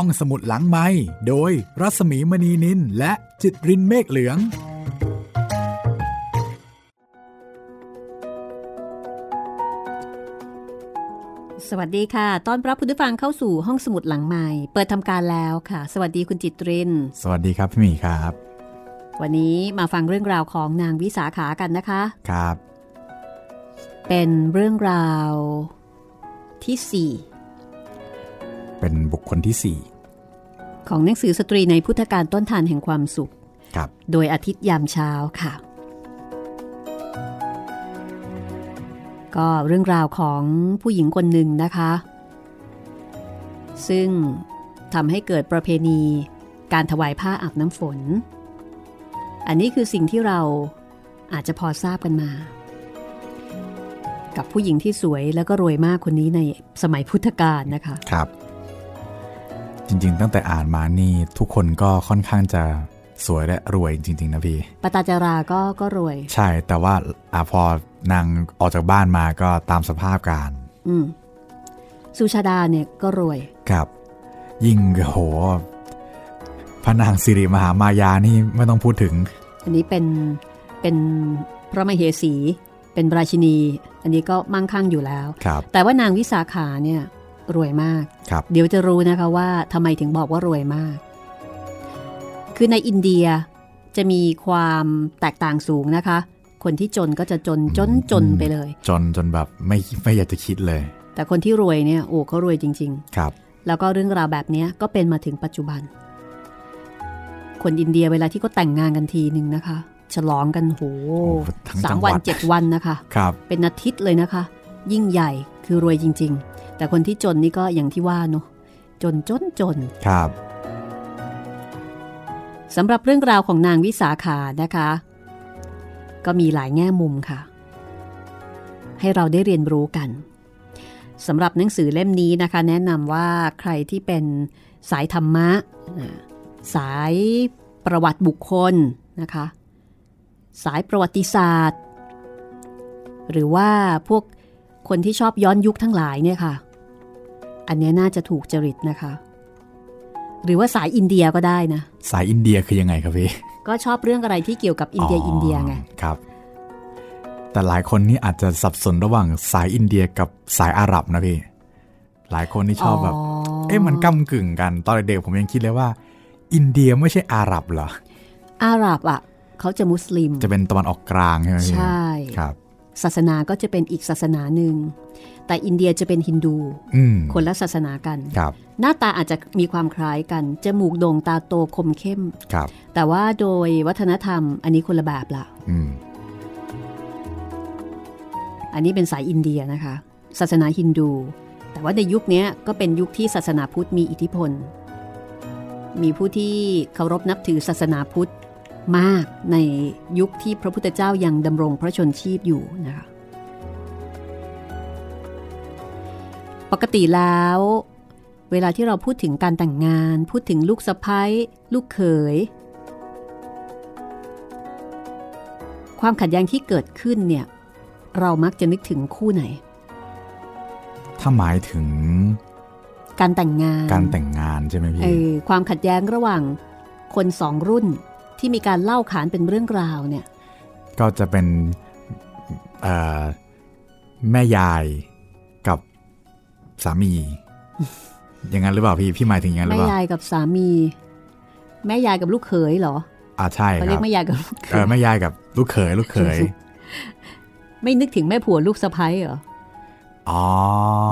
ห้องสมุดหลังไม้โดยรัสมีมณีนินและจิตรินเมฆเหลือง สวัสดีค่ะ ตอนรับคุณผู้ฟังเข้าสู่ห้องสมุดหลังใหม่เปิดทำการแล้วค่ะ สวัสดีคุณจิตริน สวัสดีครับพี่หมีครับ วันนี้มาฟังเรื่องราวของนางวิสาขากันนะคะ ครับ เป็นเรื่องราวที่สี่ เป็นบุคคลที่สี่ของหนังสือสตรีในพุทธการต้นทานแห่งความสุขครับโดยอาทิตย์ยามเช้าค่ะ ก็เรื่องราวของผู้หญิงคนหนึ่งนะคะ ซึ่งทำให้เกิดประเพณีการถวายผ้าอาบน้ำฝน อันนี้คือสิ่งที่เราอาจจะพอทราบกันมา กับผู้หญิงที่สวยแล้วก็รวยมากคนนี้ในสมัยพุทธกาลนะคะ ครับ จริง ๆ ตั้งแต่อ่านมานี่ทุกคนก็ค่อนข้างจะสวยและรวยจริง ๆ นะพี่ปตาจาราก็ก็รวย ใช่แต่ว่าอาพอนางออกจากบ้านมาก็ตามสภาพการ อืมสุชาดาเนี่ยก็รวยครับ ยิ่งโหพระนางสิริมหามายานี่ไม่ต้องพูดถึง อันนี้เป็นเป็นพระมเหสี เป็นราชินี อันนี้ก็มั่งคั่งอยู่แล้วครับแต่ว่านางวิสาขาเนี่ย รวยมากครับเดี๋ยวจะรู้นะคะว่าทำไมถึงบอกว่ารวยมาก คือในอินเดียจะมีความแตกต่างสูงนะคะ คนที่จนก็จะจนจนจนไปเลย จนจนแบบไม่ไม่อยากจะคิดเลย แต่คนที่รวยเนี่ยโอ้เขารวยจริงครับๆแล้วก็เรื่องราวแบบเนี้ยก็เป็นมาถึงปัจจุบัน คนอินเดียเวลาที่เขาแต่งงานกันทีหนึ่งนะคะ ฉลองกันโหโอ้ทั้งสาจัมงหวัวันดเจ็ดวันนะคะครับเป็นอาทิตย์เลยนะคะ ยิ่งใหญ่ คือรวยจริง ๆ แต่คนที่จนนี่ก็อย่างที่ว่าเนาะจนจนจนครับสำหรับเรื่องราวของนางวิสาขานะคะ ก็มีหลายแง่มุมค่ะ ให้เราได้เรียนรู้กันสำหรับหนังสือเล่มนี้นะคะ แนะนำว่าใครที่เป็นสายธรรมะนะสายประวัติบุคคลนะคะ สายประวัติศาสตร์ หรือว่าพวก คนที่ชอบย้อนยุคทั้งหลายเนี่ยค่ะ อันเนี้ยน่าจะถูกจริตนะคะ หรือว่าสายอินเดียก็ได้นะ สายอินเดียคือยังไงครับพี่ ก็ชอบเรื่องอะไรที่เกี่ยวกับอินเดียอินเดียไง ครับ แต่หลายคนนี่อาจจะสับสนระหว่างสายอินเดียกับสายอาหรับนะพี่ หลายคนที่ชอบแบบ เอ๊ะมันก้ากึ่งกัน ตอนเด็กๆผมยังคิดเลยว่า อินเดียไม่ใช่อาหรับเหรอ อาหรับอะเขาจะมุสลิม จะเป็นตะวันออกกลางใช่ไหมพี่ใช่ ครับ ศาสนาก็จะเป็นอีกศาสนาหนึ่ง แต่อินเดียจะเป็นฮินดูอืมคนละศาสนากันครับหน้าตาอาจจะมีความคล้ายกัน จมูกโด่งตาโตคมเข้มครับแต่ว่าโดยวัฒนธรรมอันนี้คนละแบบละอืมอันนี้เป็นสายอินเดียนะคะ ศาสนาฮินดู แต่ว่าในยุคนี้ก็เป็นยุคที่ศาสนาพุทธมีอิทธิพล มีผู้ที่เคารพนับถือศาสนาพุทธ มากในยุคที่พระพุทธเจ้ายังดำรงพระชนชีพอยู่นะคะปกติแล้ว เวลาที่เราพูดถึงการแต่งงาน พูดถึงลูกสะพ้ยลูกเขย ความขัดแย้งที่เกิดขึ้นเนี่ย เรามักจะนึกถึงคู่ไหน ถ้าหมายถึง การแต่งงาน การแต่งงานใช่ไหมพี่เออความขัดแย้งระหว่างคนสองรุ่น ที่มีการเล่าขานเป็นเรื่องราวเนี่ย ก็จะเป็นเอ่อแม่ยายกับสามี อย่างนั้นหรือเปล่าพี่พี่หมายถึงอย่างนั้นหรืแม่อเปล่ายายกับสามี แม่ยายกับลูกเขยเหรออ่าใช่เขาคเรีรัยบกแม่ยายกับลูกเขเออยแม่ยายกับลูกเขยลูกเขยไม่นึกถึงแม่ผัวลูกสะใภ้เหรออ๋อ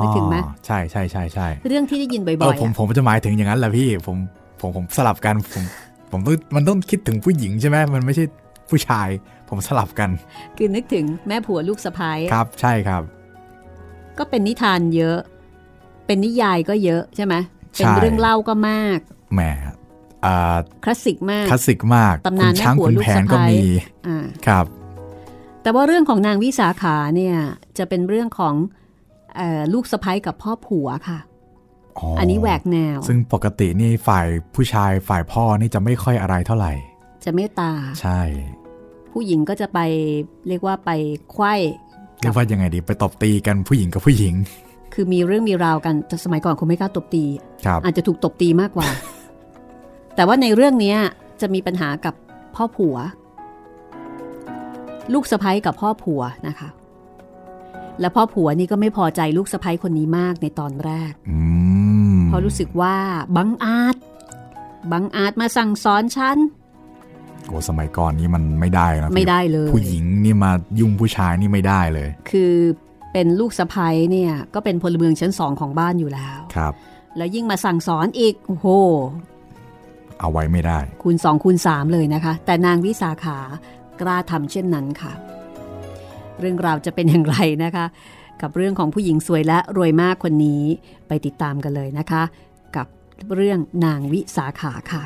นึกถึงไหมใช่ใช่ใช่ใช่เรื่องที่ได้ยินบ่เอออยผมๆอะผมจะหมายถึงอย่างนั้นแหละพี่ผมผมผมสลับกันผม ผมต้องมันต้องคิดถึงผู้หญิงใช่ไหมมันไม่ใช่ผู้ชาย ผมสลับกัน คือนึกถึงแม่ผัวลูกสะใภ้ครับ ใช่ครับ ก็เป็นนิทานเยอะ เป็นนิยายก็เยอะใช่ไหมใช่เป็นเรื่องเล่าก็มากแหมอ่าคลาสสิกมากคลาสสิกมากตำนานคุณช้างแม่ผัวคุณลูกแผนสะใภ้ก็มีอ่าครับ แต่ว่าเรื่องของนางวิสาขาเนี่ยจะเป็นเรื่องของเออลูกสะใภ้กับพ่อผัวค่ะ อันนี้แหวกแนว ซึ่งปกตินี่ฝ่ายผู้ชายฝ่ายพ่อนี่จะไม่ค่อยอะไรเท่าไหร่ จะเมตตา ใช่ ผู้หญิงก็จะไปเรียกว่าไปไขว้เรียกว่ายังไงดีไปตบตีกันผู้หญิงกับผู้หญิง คือมีเรื่องมีราวกันแต่สมัยก่อนคงไม่กล้าตบตีครับอาจจะถูกตบตีมากกว่า แต่ว่าในเรื่องเนี้ยจะมีปัญหากับพ่อผัว ลูกสะพ้ยกับพ่อผัวนะคะ และพ่อผัวนี่ก็ไม่พอใจลูกสะพ้ยคนนี้มากในตอนแรก อืมเพ ราะรู้สึกว่าบังอาจบังอาจมาสั่งสอนฉันโอ้สมัยก่อนนี้มันไม่ได้นะพี่ไม่ได้เลย ผู้หญิงนี่มายุ่งผู้ชายนี่ไม่ได้เลย คือเป็นลูกสะพ้ยเนี่ย ก็เป็นพลเมืองชั้นสองของบ้านอยู่แล้วครับ แล้วยิ่งมาสั่งสอนอีกโอ้โหเอาไว้ไม่ได้ คูณ2คูณ3เลยนะคะ แต่นางวิสาขากล้าทำเช่นนั้นค่ะ เรื่องราวจะเป็นอย่างไรนะคะ กับเรื่องของผู้หญิงสวยและรวยมากคนนี้ไปติดตามกันเลยนะคะ กับเรื่องนางวิสาขาค่ะ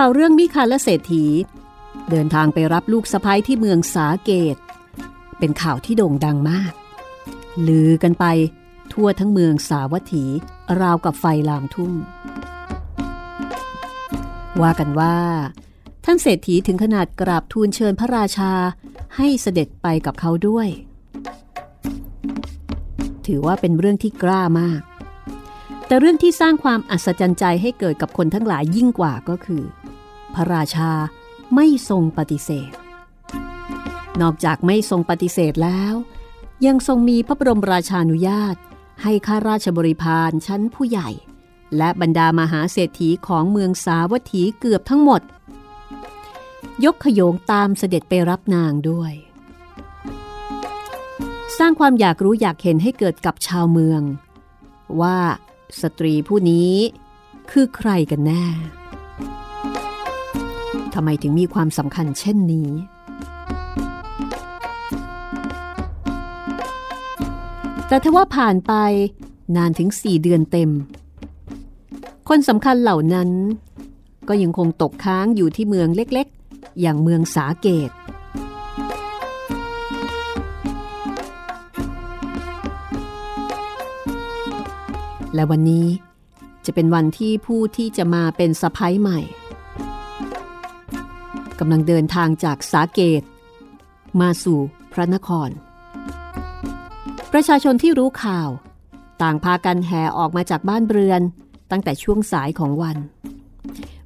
ข่าวเรื่องมิคาและเศรษฐี เดินทางไปรับลูกสะพ้ยที่เมืองสาเกต เป็นข่าวที่โด่งดังมาก ลือกันไปทั่วทั้งเมืองสาวัตถี ราวกับไฟลามทุ่ง ว่ากันว่า ท่านเศรษฐีถึงขนาดกราบทูลเชิญพระราชาให้เสด็จไปกับเขาด้วย ถือว่าเป็นเรื่องที่กล้ามาก แต่เรื่องที่สร้างความอัศจรรย์ใจให้เกิดกับคนทั้งหลายยิ่งกว่าก็คือ พระราชาไม่ทรงปฏิเสธ นอกจากไม่ทรงปฏิเสธแล้ว ยังทรงมีพระบรมราชานุญาต ให้ข้าราชบริพารชั้นผู้ใหญ่ และบรรดามหาเศรษฐีของเมืองสาวัตถีเกือบทั้งหมด ยกขโยงตามเสด็จไปรับนางด้วย สร้างความอยากรู้อยากเห็นให้เกิดกับชาวเมือง ว่าสตรีผู้นี้คือใครกันแน่ ทำไมถึงมีความสำคัญเช่นนี้ แต่ถ้าว่าผ่านไปนานถึงสี่เดือนเต็ม คนสำคัญเหล่านั้น ก็ยังคงตกค้างอยู่ที่เมืองเล็กๆ อย่างเมืองสาเกต และวันนี้จะเป็นวันที่ผู้ที่จะมาเป็นสะพ้ยใหม่ กำลังเดินทางจากสาเกต มาสู่พระนคร ประชาชนที่รู้ข่าว ต่างพากันแห่ออกมาจากบ้านเรือน ตั้งแต่ช่วงสายของวัน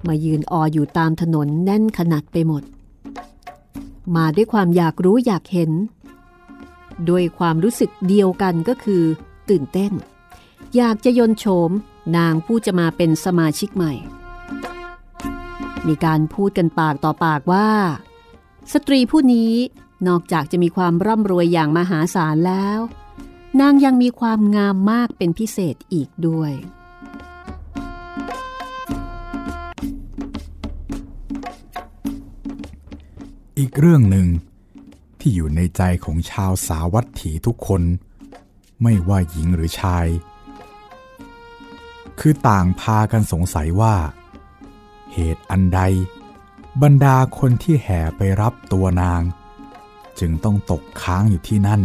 มายืนอออยู่ตามถนนแน่นขนาดไปหมด มาด้วยความอยากรู้อยากเห็น ด้วยความรู้สึกเดียวกันก็คือ ตื่นเต้น อยากจะยนโฉมนางผู้จะมาเป็นสมาชิกใหม่ มีการพูดกันปากต่อปากว่า สตรีผู้นี้นอกจากจะมีความร่ำรวยอย่างมหาศาลแล้ว นางยังมีความงามมากเป็นพิเศษอีกด้วย อีกเรื่องหนึ่งที่อยู่ในใจของชาวสาวัตถีทุกคน ไม่ว่าหญิงหรือชาย คือต่างพากันสงสัยว่า เหตุอันใด บรรดาคนที่แห่ไปรับตัวนาง จึงต้องตกค้างอยู่ที่นั่น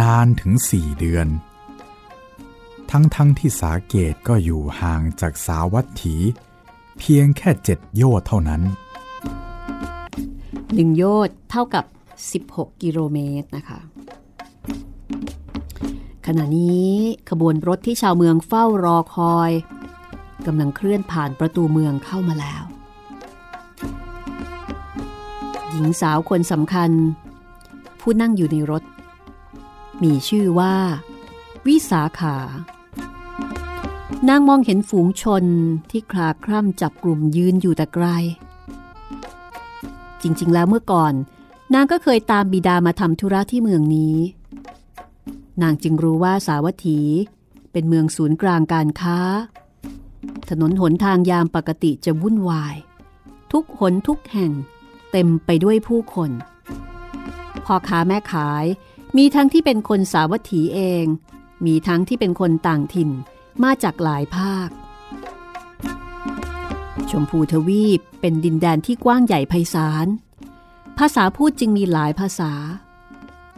นานถึงสี่เดือน ทั้งๆทที่สาเกตก็อยู่ห่างจากสาวัตถี เพียงแค่เจ็ดโยชน์เท่านั้นหนึ่งโยชน์เท่ากับ 16 กิโลเมตรนะคะขณะนี้ขบวนรถที่ชาวเมืองเฝ้ารอคอย กำลังเคลื่อนผ่านประตูเมืองเข้ามาแล้ว หญิงสาวคนสำคัญ ผู้นั่งอยู่ในรถ มีชื่อว่า วิสาขานางมองเห็นฝูงชนที่คลาคร่ำจับกลุ่มยืนอยู่แต่ไกล จริงๆ แล้วเมื่อก่อน นางก็เคยตามบิดามาทำธุระที่เมืองนี้ นางจึงรู้ว่าสาวัตถีเป็นเมืองศูนย์กลางการค้า ถนนหนทางยามปกติจะวุ่นวาย ทุกหนทุกแห่งเต็มไปด้วยผู้คนพ่อค้าแม่ขายมีทั้งที่เป็นคนสาวัตถีเอง มีทั้งที่เป็นคนต่างถิ่นมาจากหลายภาค ชมพูทวีปเป็นดินแดนที่กว้างใหญ่ไพศาล ภาษาพูดจึงมีหลายภาษา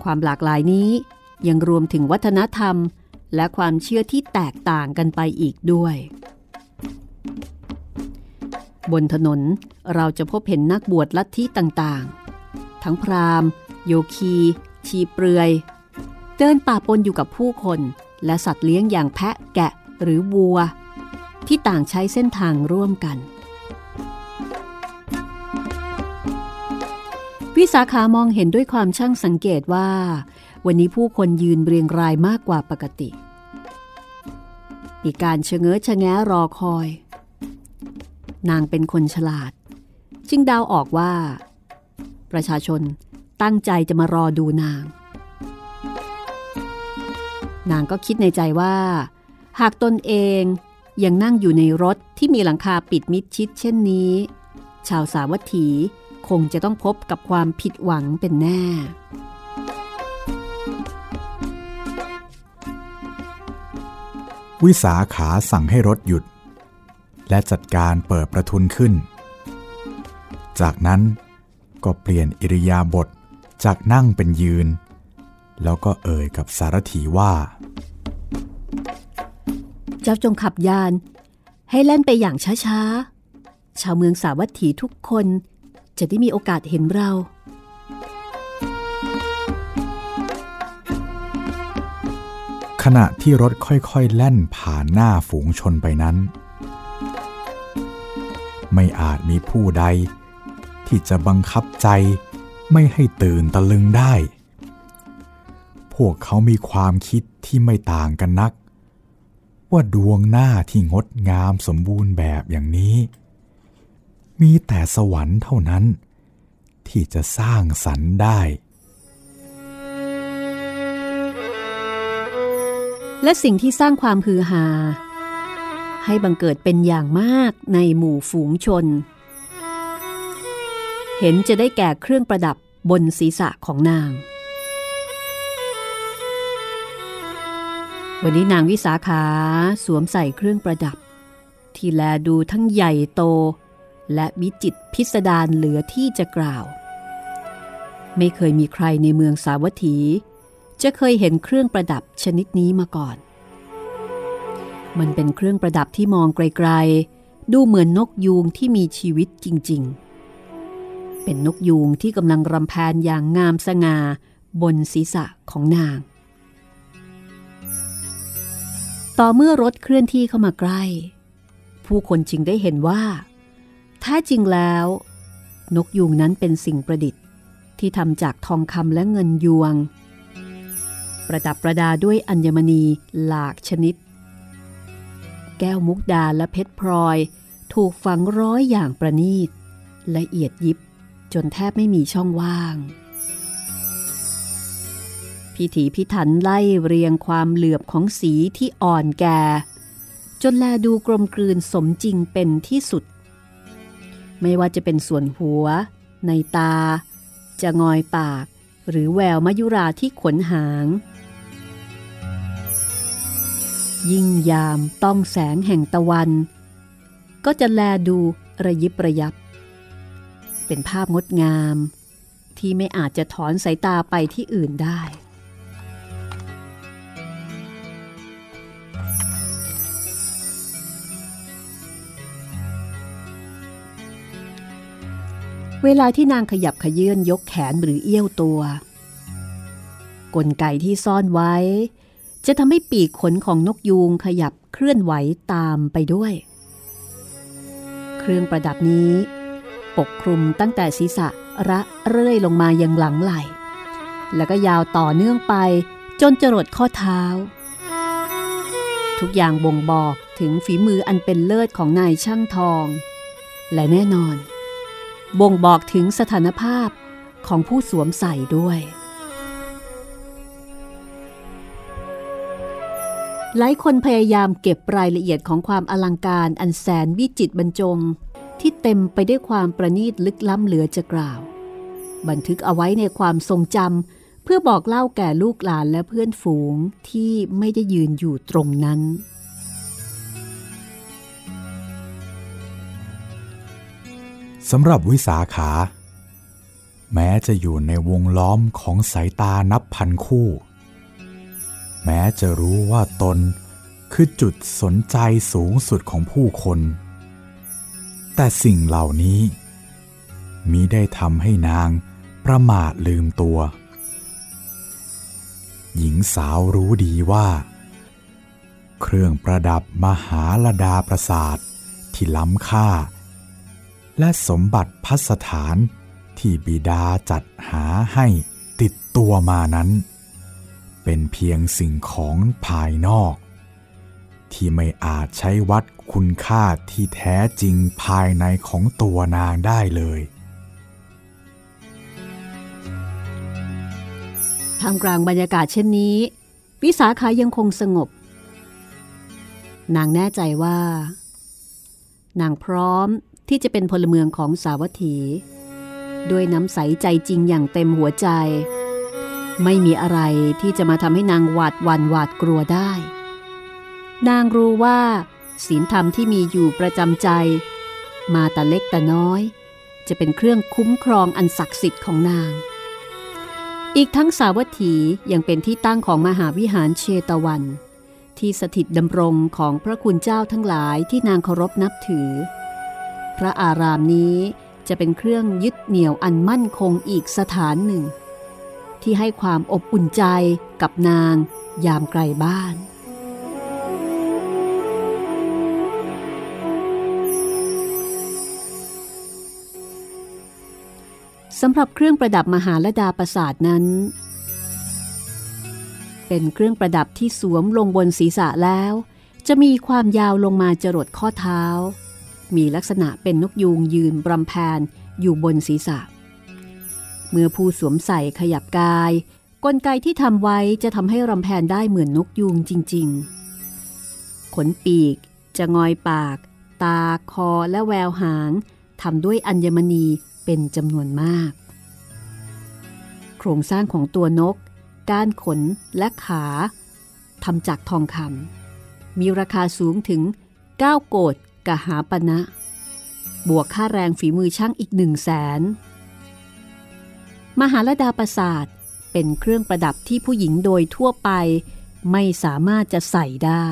ความหลากหลายนี้ยังรวมถึงวัฒนธรรม และความเชื่อที่แตกต่างกันไปอีกด้วย บนถนนเราจะพบเห็นนักบวชลัทธิต่างๆ ทั้งพราหมณ์ โยคี ชีเปลือย เดินป่าปนอยู่กับผู้คนและสัตว์เลี้ยงอย่างแพะแกะหรือวัว ที่ต่างใช้เส้นทางร่วมกัน วิสาขามองเห็นด้วยความช่างสังเกตว่า วันนี้ผู้คนยืนเรียงรายมากกว่าปกติ มีการเชงเง้อชะแงะรอคอย นางเป็นคนฉลาด จึงเดาออกว่า ประชาชนตั้งใจจะมารอดูนาง นางก็คิดในใจว่า หากตนเองยังนั่งอยู่ในรถที่มีหลังคาปิดมิดชิดเช่นนี้ ชาวสาวัตถีคงจะต้องพบกับความผิดหวังเป็นแน่ วิสาขาสั่งให้รถหยุด และจัดการเปิดประทุนขึ้น จากนั้นก็เปลี่ยนอิริยาบถจากนั่งเป็นยืน แล้วก็เอ่ยกับสารถีว่า เจ้าจงขับยานให้เล่นไปอย่างช้าๆ ชาวเมืองสาวัตถีทุกคนจะได้มีโอกาสเห็นเรา ขณะที่รถค่อยๆ แล่นผ่านหน้าฝูงชนไปนั้น ไม่อาจมีผู้ใด ที่จะบังคับใจไม่ให้ตื่นตะลึงได้ พวกเขามีความคิดที่ไม่ต่างกันนัก ว่าดวงหน้าที่งดงามสมบูรณ์แบบอย่างนี้ มีแต่สวรรค์เท่านั้น ที่จะสร้างสรรค์ได้และสิ่งที่สร้างความฮือฮา ให้บังเกิดเป็นอย่างมากในหมู่ฝูงชน เห็นจะได้แก่เครื่องประดับบนศีรษะของนาง วันนี้นางวิสาขาสวมใส่เครื่องประดับ ที่แลดูทั้งใหญ่โต และวิจิตพิสดารเหลือที่จะกล่าว ไม่เคยมีใครในเมืองสาวัตถี จะเคยเห็นเครื่องประดับชนิดนี้มาก่อน มันเป็นเครื่องประดับที่มองไกลๆ ดูเหมือนนกยูงที่มีชีวิตจริงๆ เป็นนกยูงที่กำลังรำแพนอย่างงามสง่าบนศีรษะของนาง ต่อเมื่อรถเคลื่อนที่เข้ามาใกล้ ผู้คนจึงได้เห็นว่าแท้จริงแล้ว นกยูงนั้นเป็นสิ่งประดิษฐ์ ที่ทำจากทองคำและเงินยวง ประดับประดาด้วยอัญมณีหลากชนิด แก้วมุกดาและเพชรพลอย ถูกฝังร้อยอย่างประณีต ละเอียดยิบจนแทบไม่มีช่องว่าง พิถีพิถันไล่เรียงความเหลือบของสีที่อ่อนแก่ จนแลดูกลมกลืนสมจริงเป็นที่สุด ไม่ว่าจะเป็นส่วนหัว ในตา จะงอยปาก หรือแววมยุราที่ขนหาง ยิ่งยามต้องแสงแห่งตะวัน ก็จะแลดูระยิบระยับ เป็นภาพงดงาม ที่ไม่อาจจะถอนสายตาไปที่อื่นได้ เวลาที่นางขยับขยื่นยกแขนหรือเอี้ยวตัว กลไกที่ซ่อนไว้ จะทำให้ปีกขนของนกยูงขยับเคลื่อนไหวตามไปด้วย เครื่องประดับนี้ ปกคลุมตั้งแต่ศีรษะระเรื่อยลงมายังหลังไหล่ แล้วก็ยาวต่อเนื่องไปจนจรดข้อเท้า ทุกอย่างบ่งบอกถึงฝีมืออันเป็นเลิศของนายช่างทอง และแน่นอน บ่งบอกถึงสถานภาพของผู้สวมใส่ด้วย หลายคนพยายามเก็บรายละเอียดของความอลังการอันแสนวิจิตบรรจง ที่เต็มไปได้วยความประณีตลึกล้ำเหลือจะกล่าว บันทึกเอาไว้ในความทรงจำเพื่อบอกเล่าแก่ลูกหลานและเพื่อนฝูงที่ไม่ได้ยืนอยู่ตรงนั้น สำหรับวิสาขา แม้จะอยู่ในวงล้อมของสายตานับพันคู่ แม้จะรู้ว่าตนคือจุดสนใจสูงสุดของผู้คน แต่สิ่งเหล่านี้มิได้ทำให้นางประมาทลืมตัว หญิงสาวรู้ดีว่า เครื่องประดับมหาลดาประสาทที่ล้ำค่า และสมบัติพัสถานที่บิดาจัดหาให้ติดตัวมานั้น เป็นเพียงสิ่งของภายนอก ที่ไม่อาจใช้วัดคุณค่าที่แท้จริงภายในของตัวนางได้เลยท่ามกลางบรรยากาศเช่นนี้ วิสาขายังคงสงบ นางแน่ใจว่า นางพร้อมที่จะเป็นพลเมืองของสาวัตถี ด้วยน้ำใสใจจริงอย่างเต็มหัวใจ ไม่มีอะไรที่จะมาทำให้นางหวาดวันหวาดกลัวได้ นางรู้ว่า ศีลธรรมที่มีอยู่ประจำใจ มาแต่เล็กแต่น้อย จะเป็นเครื่องคุ้มครองอันศักดิ์สิทธิ์ของนาง อีกทั้งสาวัตถียังเป็นที่ตั้งของมหาวิหารเชตวัน ที่สถิตดำรงของพระคุณเจ้าทั้งหลายที่นางเคารพนับถือ พระอารามนี้จะเป็นเครื่องยึดเหนี่ยวอันมั่นคงอีกสถานหนึ่ง ที่ให้ความอบอุ่นใจกับนางยามไกลบ้าน สำหรับเครื่องประดับมหาลดาประสาทนั้น เป็นเครื่องประดับที่สวมลงบนศีรษะแล้ว จะมีความยาวลงมาจรดข้อเท้า มีลักษณะเป็นนกยูงยืนบรำแพนอยู่บนศีรษะเเมื่อผู้สวมใส่ขยับกาย กลไกที่ทำไว้จะทำให้รำแพนได้เหมือนนกยูงจริง ๆ ขนปีกจะงอยปาก ตาคอและแววหางทำด้วยอัญมณีเป็นจำนวนมาก โครงสร้างของตัวนก ก้านขนและขาทำจากทองคำมีราคาสูงถึง 9 โกดกะหาปณะบวกค่าแรงฝีมือช่างอีกหนึ่งแสน มหาลดาประสาทเป็นเครื่องประดับที่ผู้หญิงโดยทั่วไปไม่สามารถจะใส่ได้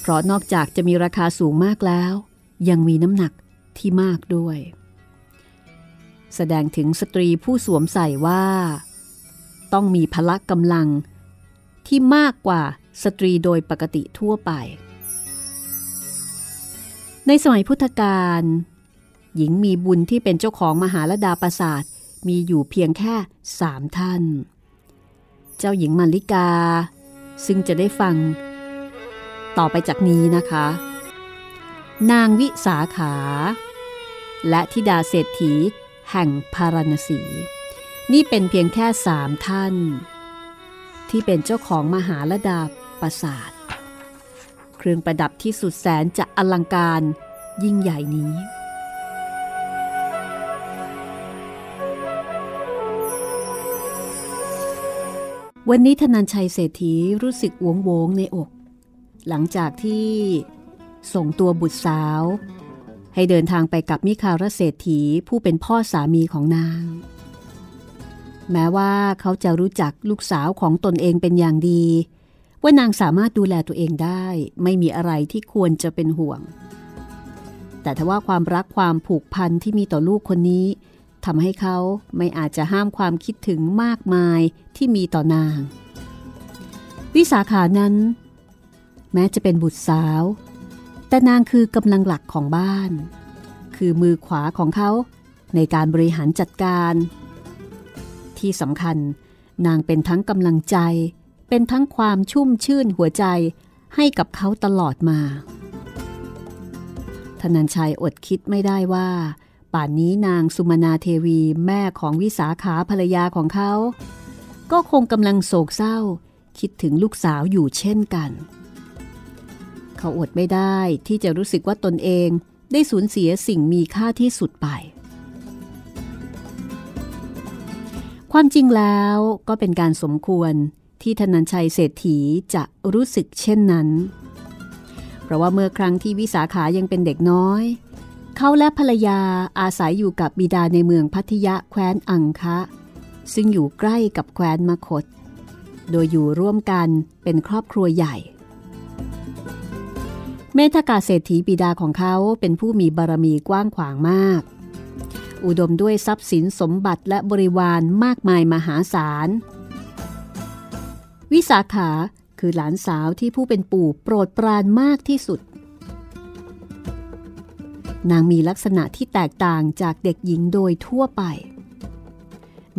เพราะนอกจากจะมีราคาสูงมากแล้ว ยังมีน้ำหนักที่มากด้วย แสดงถึงสตรีผู้สวมใส่ว่า ต้องมีพละกำลัง ที่มากกว่าสตรีโดยปกติทั่วไป ในสมัยพุทธกาล หญิงมีบุญที่เป็นเจ้าของมหาลดาประสาทมีอยู่เพียงแค่สามท่าน เจ้าหญิงมาริกา ซึ่งจะได้ฟัง ต่อไปจากนี้นะคะ นางวิสาขา และธิดาเศรษฐี แห่งพารณสี นี่เป็นเพียงแค่สามท่าน ที่เป็นเจ้าของมหาลดาปราสาท เครื่องประดับที่สุดแสนจะอลังการยิ่งใหญ่นี้ วันนี้ธนันชัยเศรษฐีรู้สึกวงโวงในอก หลังจากที่ส่งตัวบุตรสาว ให้เดินทางไปกับมิคารเศรษฐีผู้เป็นพ่อสามีของนาง แม้ว่าเขาจะรู้จักลูกสาวของตนเองเป็นอย่างดี ว่านางสามารถดูแลตัวเองได้ ไม่มีอะไรที่ควรจะเป็นห่วง แต่ถ้าว่าความรักความผูกพันที่มีต่อลูกคนนี้ ทำให้เขาไม่อาจจะห้ามความคิดถึงมากมายที่มีต่อนาง วิสาขานั้น แม้จะเป็นบุตรสาว แต่นางคือกำลังหลักของบ้าน คือมือขวาของเขาในการบริหารจัดการ ที่สำคัญ นางเป็นทั้งกำลังใจ เป็นทั้งความชุ่มชื่นหัวใจให้กับเขาตลอดมาธนัญชัยอดคิดไม่ได้ว่า ป่านนี้นางสุมนาเทวีแม่ของวิสาขาภรรยาของเขา ก็คงกำลังโศกเศร้า คิดถึงลูกสาวอยู่เช่นกัน เขาอดไม่ได้ที่จะรู้สึกว่าตนเองได้สูญเสียสิ่งมีค่าที่สุดไป ความจริงแล้วก็เป็นการสมควรที่ธนัญชัยเศรษฐีจะรู้สึกเช่นนั้น เพเพราะว่าเมื่อครั้งที่วิสาขายังเป็นเด็กน้อย เขาและภรรยาอาศัยอยู่กับบิดาในเมืองพัทยะแคว้นอังคะ ซึ่งอยู่ใกล้กับแคว้นมคต โดยอยู่ร่วมกันเป็นครอบครัวใหญ่ เมธกาเศรษฐีบิดาของเขาเป็นผู้มีบารมีกว้างขวางมาก อุดมด้วยทรัพย์สินสมบัติและบริวารมากมายมหาศาล วิสาขาคือหลานสาวที่ผู้เป็นปู่โปรดปรานมากที่สุด นางมีลักษณะที่แตกต่างจากเด็กหญิงโดยทั่วไป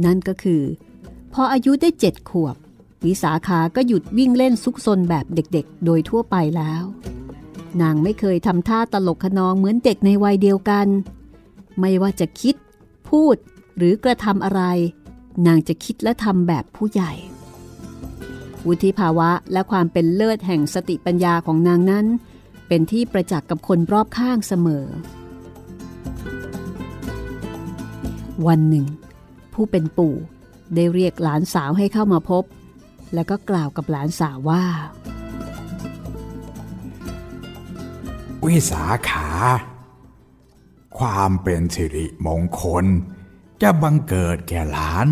นั่นก็คือ พออายุได้เจ็ดขวบ วิสาขาก็หยุดวิ่งเล่นซุกซนแบบเด็กๆ โดยทั่วไปแล้ว นางไม่เคยทำท่าตลกขนองเหมือนเด็กในวัยเดียวกัน ไม่ว่าจะคิด พูดหรือกระทำอะไร นางจะคิดและทำแบบผู้ใหญ่ วุฒิภาวะและความเป็นเลิศแห่งสติปัญญาของนางนั้น เป็นที่ประจักษ์กับคนรอบข้างเสมอ วันหนึ่ง ผู้เป็นปู่ได้เรียกหลานสาวให้เข้ามาพบ แล้วก็กล่าวกับหลานสาวว่า วิสาขา ความเป็นสิริมงคล จะบังเกิดแก่หลาน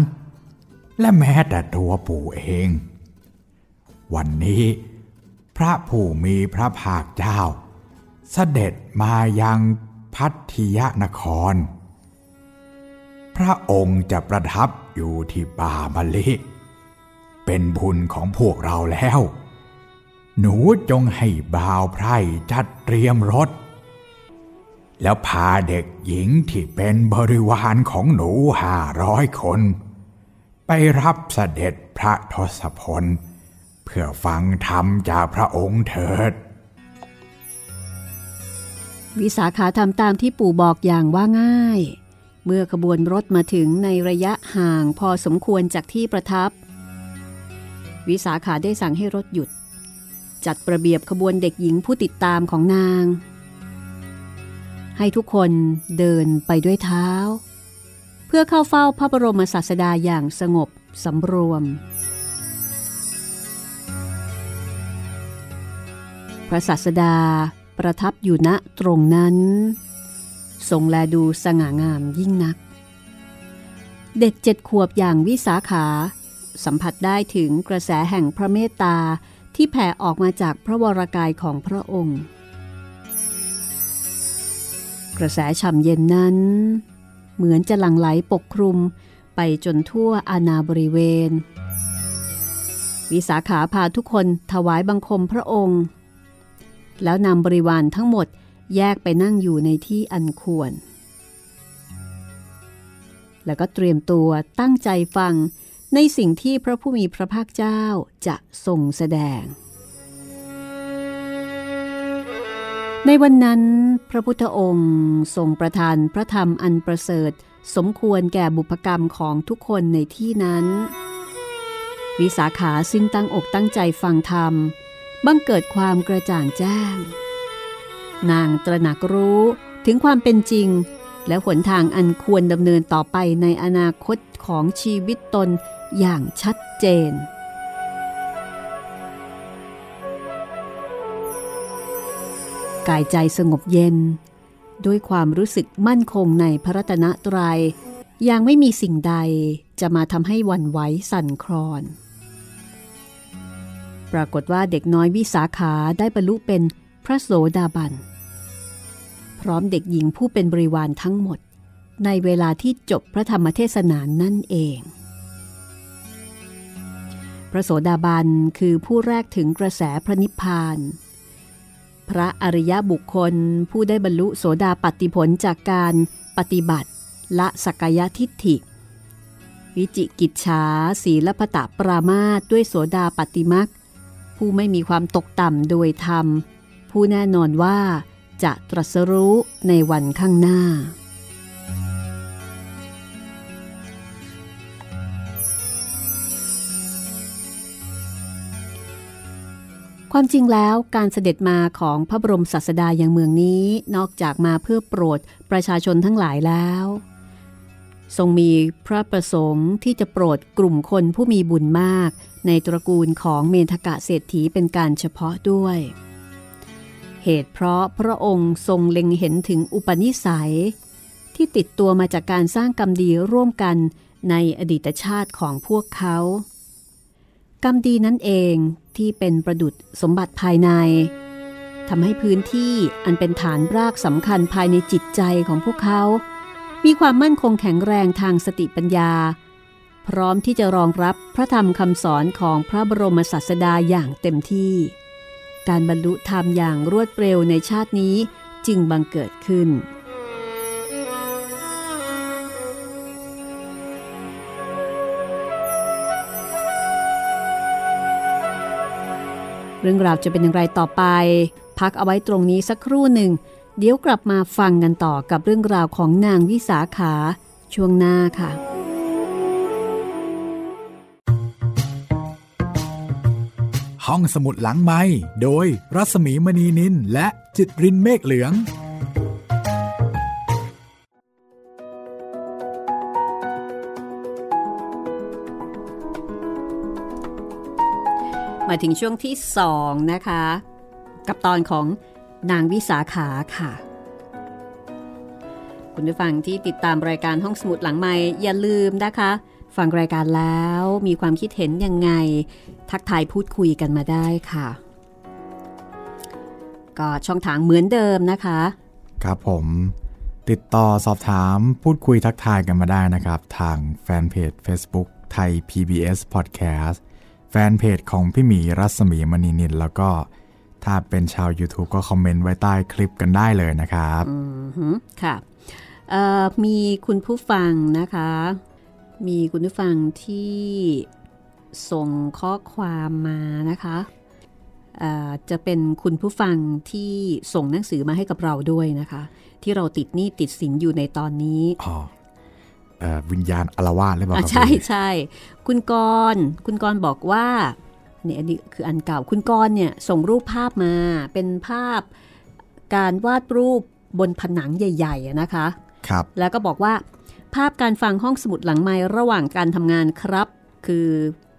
และแม้แต่ตัวปู่เอง วันนี้ พระผู้มีพระภาคเจ้า เสด็จมายังพัทยนคร พระองค์จะประทับอยู่ที่ป่ามะลิ เป็นบุญของพวกเราแล้ว หนูจงให้บ่าวไพร่จัดเตรียมรถ แล้วพาเด็กหญิงที่เป็นบริวารของหนูห้าร้อยคน ไปรับเสด็จพระทศพล เพื่อฟังธรรมจากพระองค์เถิด วิสาขาทำตามที่ปู่บอกอย่างว่าง่าย เมื่อขบวนรถมาถึงในระยะห่างพอสมควรจากที่ประทับ วิสาขาได้สั่งให้รถหยุด จัดระเบียบขบวนเด็กหญิงผู้ติดตามของนาง ให้ทุกคนเดินไปด้วยเท้า เพื่อเข้าเฝ้าพระบรมศาสดาอย่างสงบสำรวม พระศาสดาประทับอยู่ณตรงนั้น ทรงแลดูสง่างามยิ่งนัก เด็กเจ็ดขวบอย่างวิสาขา สัมผัสได้ถึงกระแสแห่งพระเมตตาที่แผ่ออกมาจากพระวรากายของพระองค์ กระแสฉ่ำเย็นนั้น เหมือนจะหลั่งไหลปกคลุมไปจนทั่วอาณาบริเวณ วิสาขาพาทุกคนถวายบังคมพระองค์ แล้วนำบริวารทั้งหมดแยกไปนั่งอยู่ในที่อันควร แล้วก็เตรียมตัวตั้งใจฟังในสิ่งที่พระผู้มีพระภาคเจ้าจะทรงแสดง ในวันนั้น พระพุทธองค์ทรงประทานพระธรรมอันประเสริฐ สมควรแก่บุพกรรมของทุกคนในที่นั้น วิสาขาซึ่งตั้งอกตั้งใจฟังธรรม บังเกิดความกระจ่างแจ้ง นางตระหนักรู้ถึงความเป็นจริง และหนทางอันควรดำเนินต่อไปในอนาคตของชีวิตตนอย่างชัดเจน กายใจสงบเย็น ด้วยความรู้สึกมั่นคงในพระรัตนตรยัยยังไม่มีสิ่งใดจะมาทำให้วันไหวสั่นคลอน ปรากฏว่าเด็กน้อยวิสาขาได้บรรลุเป็นพระโสดาบัน พร้อมเด็กหญิงผู้เป็นบริวารทั้งหมด ในเวลาที่จบพระธรรมเทศนานั่นเอง พระโสดาบันคือผู้แรกถึงกระแสพระนิพพาน พระอริยบุคคลผู้ได้บรรลุโสดาปฏิผลจากการปฏิบัติละสักยทิฏฐิ วิจิกิจฉาศีลพตะปรามาตด้วยโสดาปฏิมัก ผู้ไม่มีความตกต่ำโดยธรรม ผู้แน่นอนว่าจะตรัสรู้ในวันข้างหน้า ความจริงแล้วการเสด็จมาของพระบรมศาสดาอย่างเมืองนี้นอกจากมาเพื่อโปรดประชาชนทั้งหลายแล้ว ทรงมีพระประสงค์ที่จะโปรดกลุ่มคนผู้มีบุญมาก ในตระกูลของเมธกะเศรษฐีเป็นการเฉพาะด้วย เหตุเพราะพระองค์ทรงเล็งเห็นถึงอุปนิสัย ที่ติดตัวมาจากการสร้างกรรมดีร่วมกันในอดีตชาติของพวกเขา กรรมดีนั่นเองที่เป็นประดุษสมบัติภายในทำให้พื้นที่อันเป็นฐานรากสำคัญภายในจิตใจของพวกเขา มีความมั่นคงแข็งแรงทางสติปัญญา พร้อมที่จะรองรับพระธรรมคำสอนของพระบรมศาสดาอย่างเต็มที่ การบรรลุธรรมอย่างรวดเร็วในชาตินี้จึงบังเกิดขึ้นเรื่องราวจะเป็นอย่างไรต่อไป พักเอาไว้ตรงนี้สักครู่หนึ่ง เดี๋ยวกลับมาฟังกันต่อกับเรื่องราวของนางวิสาขาช่วงหน้าค่ะ ห้องสมุดหลังไม้โดยรัสมีมณีนินและจิตรินเมฆเหลือง มาถึงช่วงที่สองนะคะ กับตอนของ นางวิสาขาค่ะ คุณผู้ฟังที่ติดตามรายการห้องสมุดหลังไม่อย่าลืมนะคะ ฟังรายการแล้วมีความคิดเห็นยังไง ทักทายพูดคุยกันมาได้ค่ะ ก็ช่องทางเหมือนเดิมนะคะ ครับผมติดต่อสอบถามพูดคุยทักทายกันมาได้นะครับ ทางแฟนเพจ Facebook ไทย PBS Podcast แฟนเพจของพี่หมีรัศมีมณีนินแล้วก็ ถ้าเป็นชาว YouTube ก็คอมเมนต์ไว้ใต้คลิปกันได้เลยนะครับอือหือค่ะเอ่อมีคุณผู้ฟังนะคะ มีคุณผู้ฟังที่ส่งข้อความมานะคะเอ่อจะเป็นคุณผู้ฟังที่ส่งหนังสือมาให้กับเราด้วยนะคะ ที่เราติดหนี้ติดสินอยู่ในตอนนี้อ๋อเอ่อวิญญาณอารวาสหรือเปล่าคอะรับใช่พี่ใช่คุณกรณ์คุณกรณ์บอกว่า เนี่ยอันนี้คืออันเก่าคุณกรณ์เนี่ยส่งรูปภาพมาเป็นภาพการวาดรูปบนผนังใหญ่ๆอะนะคะ ครับ แล้วก็บอกว่า ภาพการฟังห้องสมุดหลังไม้ระหว่างการทำงานครับ คือ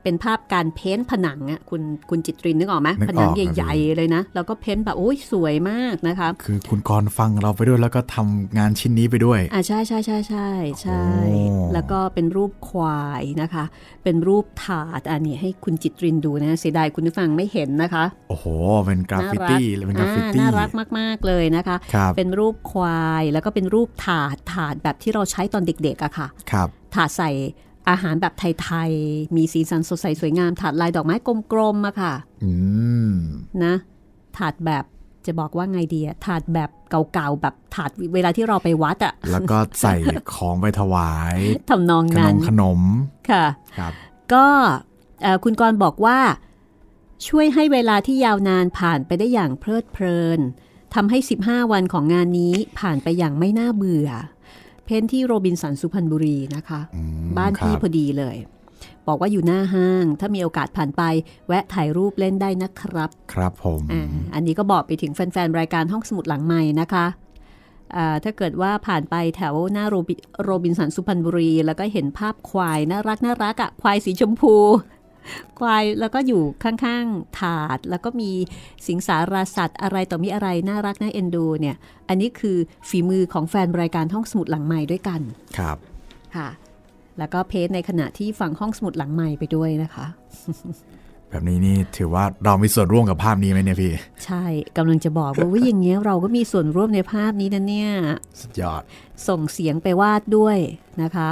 เป็นภาพการเพ้นท์ผนังอะคุณคุณจิตรินนึกออกไหมนึกผอนัอกใหญ่ครับๆเลยนะ แล้วก็เพ้นท์แบบโอ้ยสวยมากนะคะคือคุณกรณ์ฟังเราไปด้วยแล้วก็ทำงานชิ้นนี้ไปด้วยอ่าใช่ใช่ใช่ใช่ใช่โอ้แล้วก็เป็นรูปควายนะคะ เป็นรูปถาดอันนี้ให้คุณจิตรินดูนะเสียดายคุณผู้ฟังไม่เห็นนะคะ โอ้โหเป็นกราฟฟิตี้เลยเป็นกราฟฟิอ่าน่ารักมาก ๆ เลยนะคะครับเป็นรูปควายแล้วก็เป็นรูปถาดถาดแบบที่เราใช้ตอนเด็กๆอะค่ะครับถาดใส่ อาหารแบบไทยๆ มีสีสันสดใสสวยงาม ถาดลายดอกไม้กลมๆอะค่ะอืมนะ ถาดแบบจะบอกว่าไงดีอะถาดแบบเก่าๆ แบบถาดเวลาที่เราไปวัดอะแล้วก็ใส่ของไปถวายทำนองขนนั้นมขนมค่ะครับก็เอ่อคุณกรณ์บอกว่าช่วยให้เวลาที่ยาวนานผ่านไปได้อย่างเพลิดเพลินทำให้ 15 วันของงานนี้ผ่านไปอย่างไม่น่าเบื่อ เพ้นที่โรบินสันสุพรรณบุรีนะคะอืมบ้านพี่ครับพอดีเลย บอกว่าอยู่หน้าห้าง ถ้ามีโอกาสผ่านไป แวะถ่ายรูปเล่นได้นะครับ ครับผมอ่าอันนี้ก็บอกไปถึงแฟนๆ รายการห้องสมุดหลังใหม่นะคะอ่าถ้าเกิดว่าผ่านไปแถวหน้าโรบิโรบินสันสุพรรณบุรี แล้วก็เห็นภาพควายน่ารักน่ารักอะ่ะควายสีชมพู ควายแล้วก็อยู่ข้างๆถาด แล้วก็มีสิงสาราสัตว์อะไรต่อมีอะไรน่ารักน่าเอ็นดูเนี่ย อันนี้คือฝีมือของแฟนรายการห้องสมุดหลังใหม่ด้วยกัน ครับ ค่ะ แล้วก็เพจในขณะที่ฟังห้องสมุดหลังใหม่ไปด้วยนะคะ แบบนี้นี่ถือว่าเรามีส่วนร่วมกับภาพนี้ไหมเนี่ยพี่ ใช่กำลังจะบอกว่าวิอย่างเงี้ยเราก็มีส่วนร่วมในภาพนี้นะเนี่ยสุดยอด ส่งเสียงไปวาดด้วยนะคะ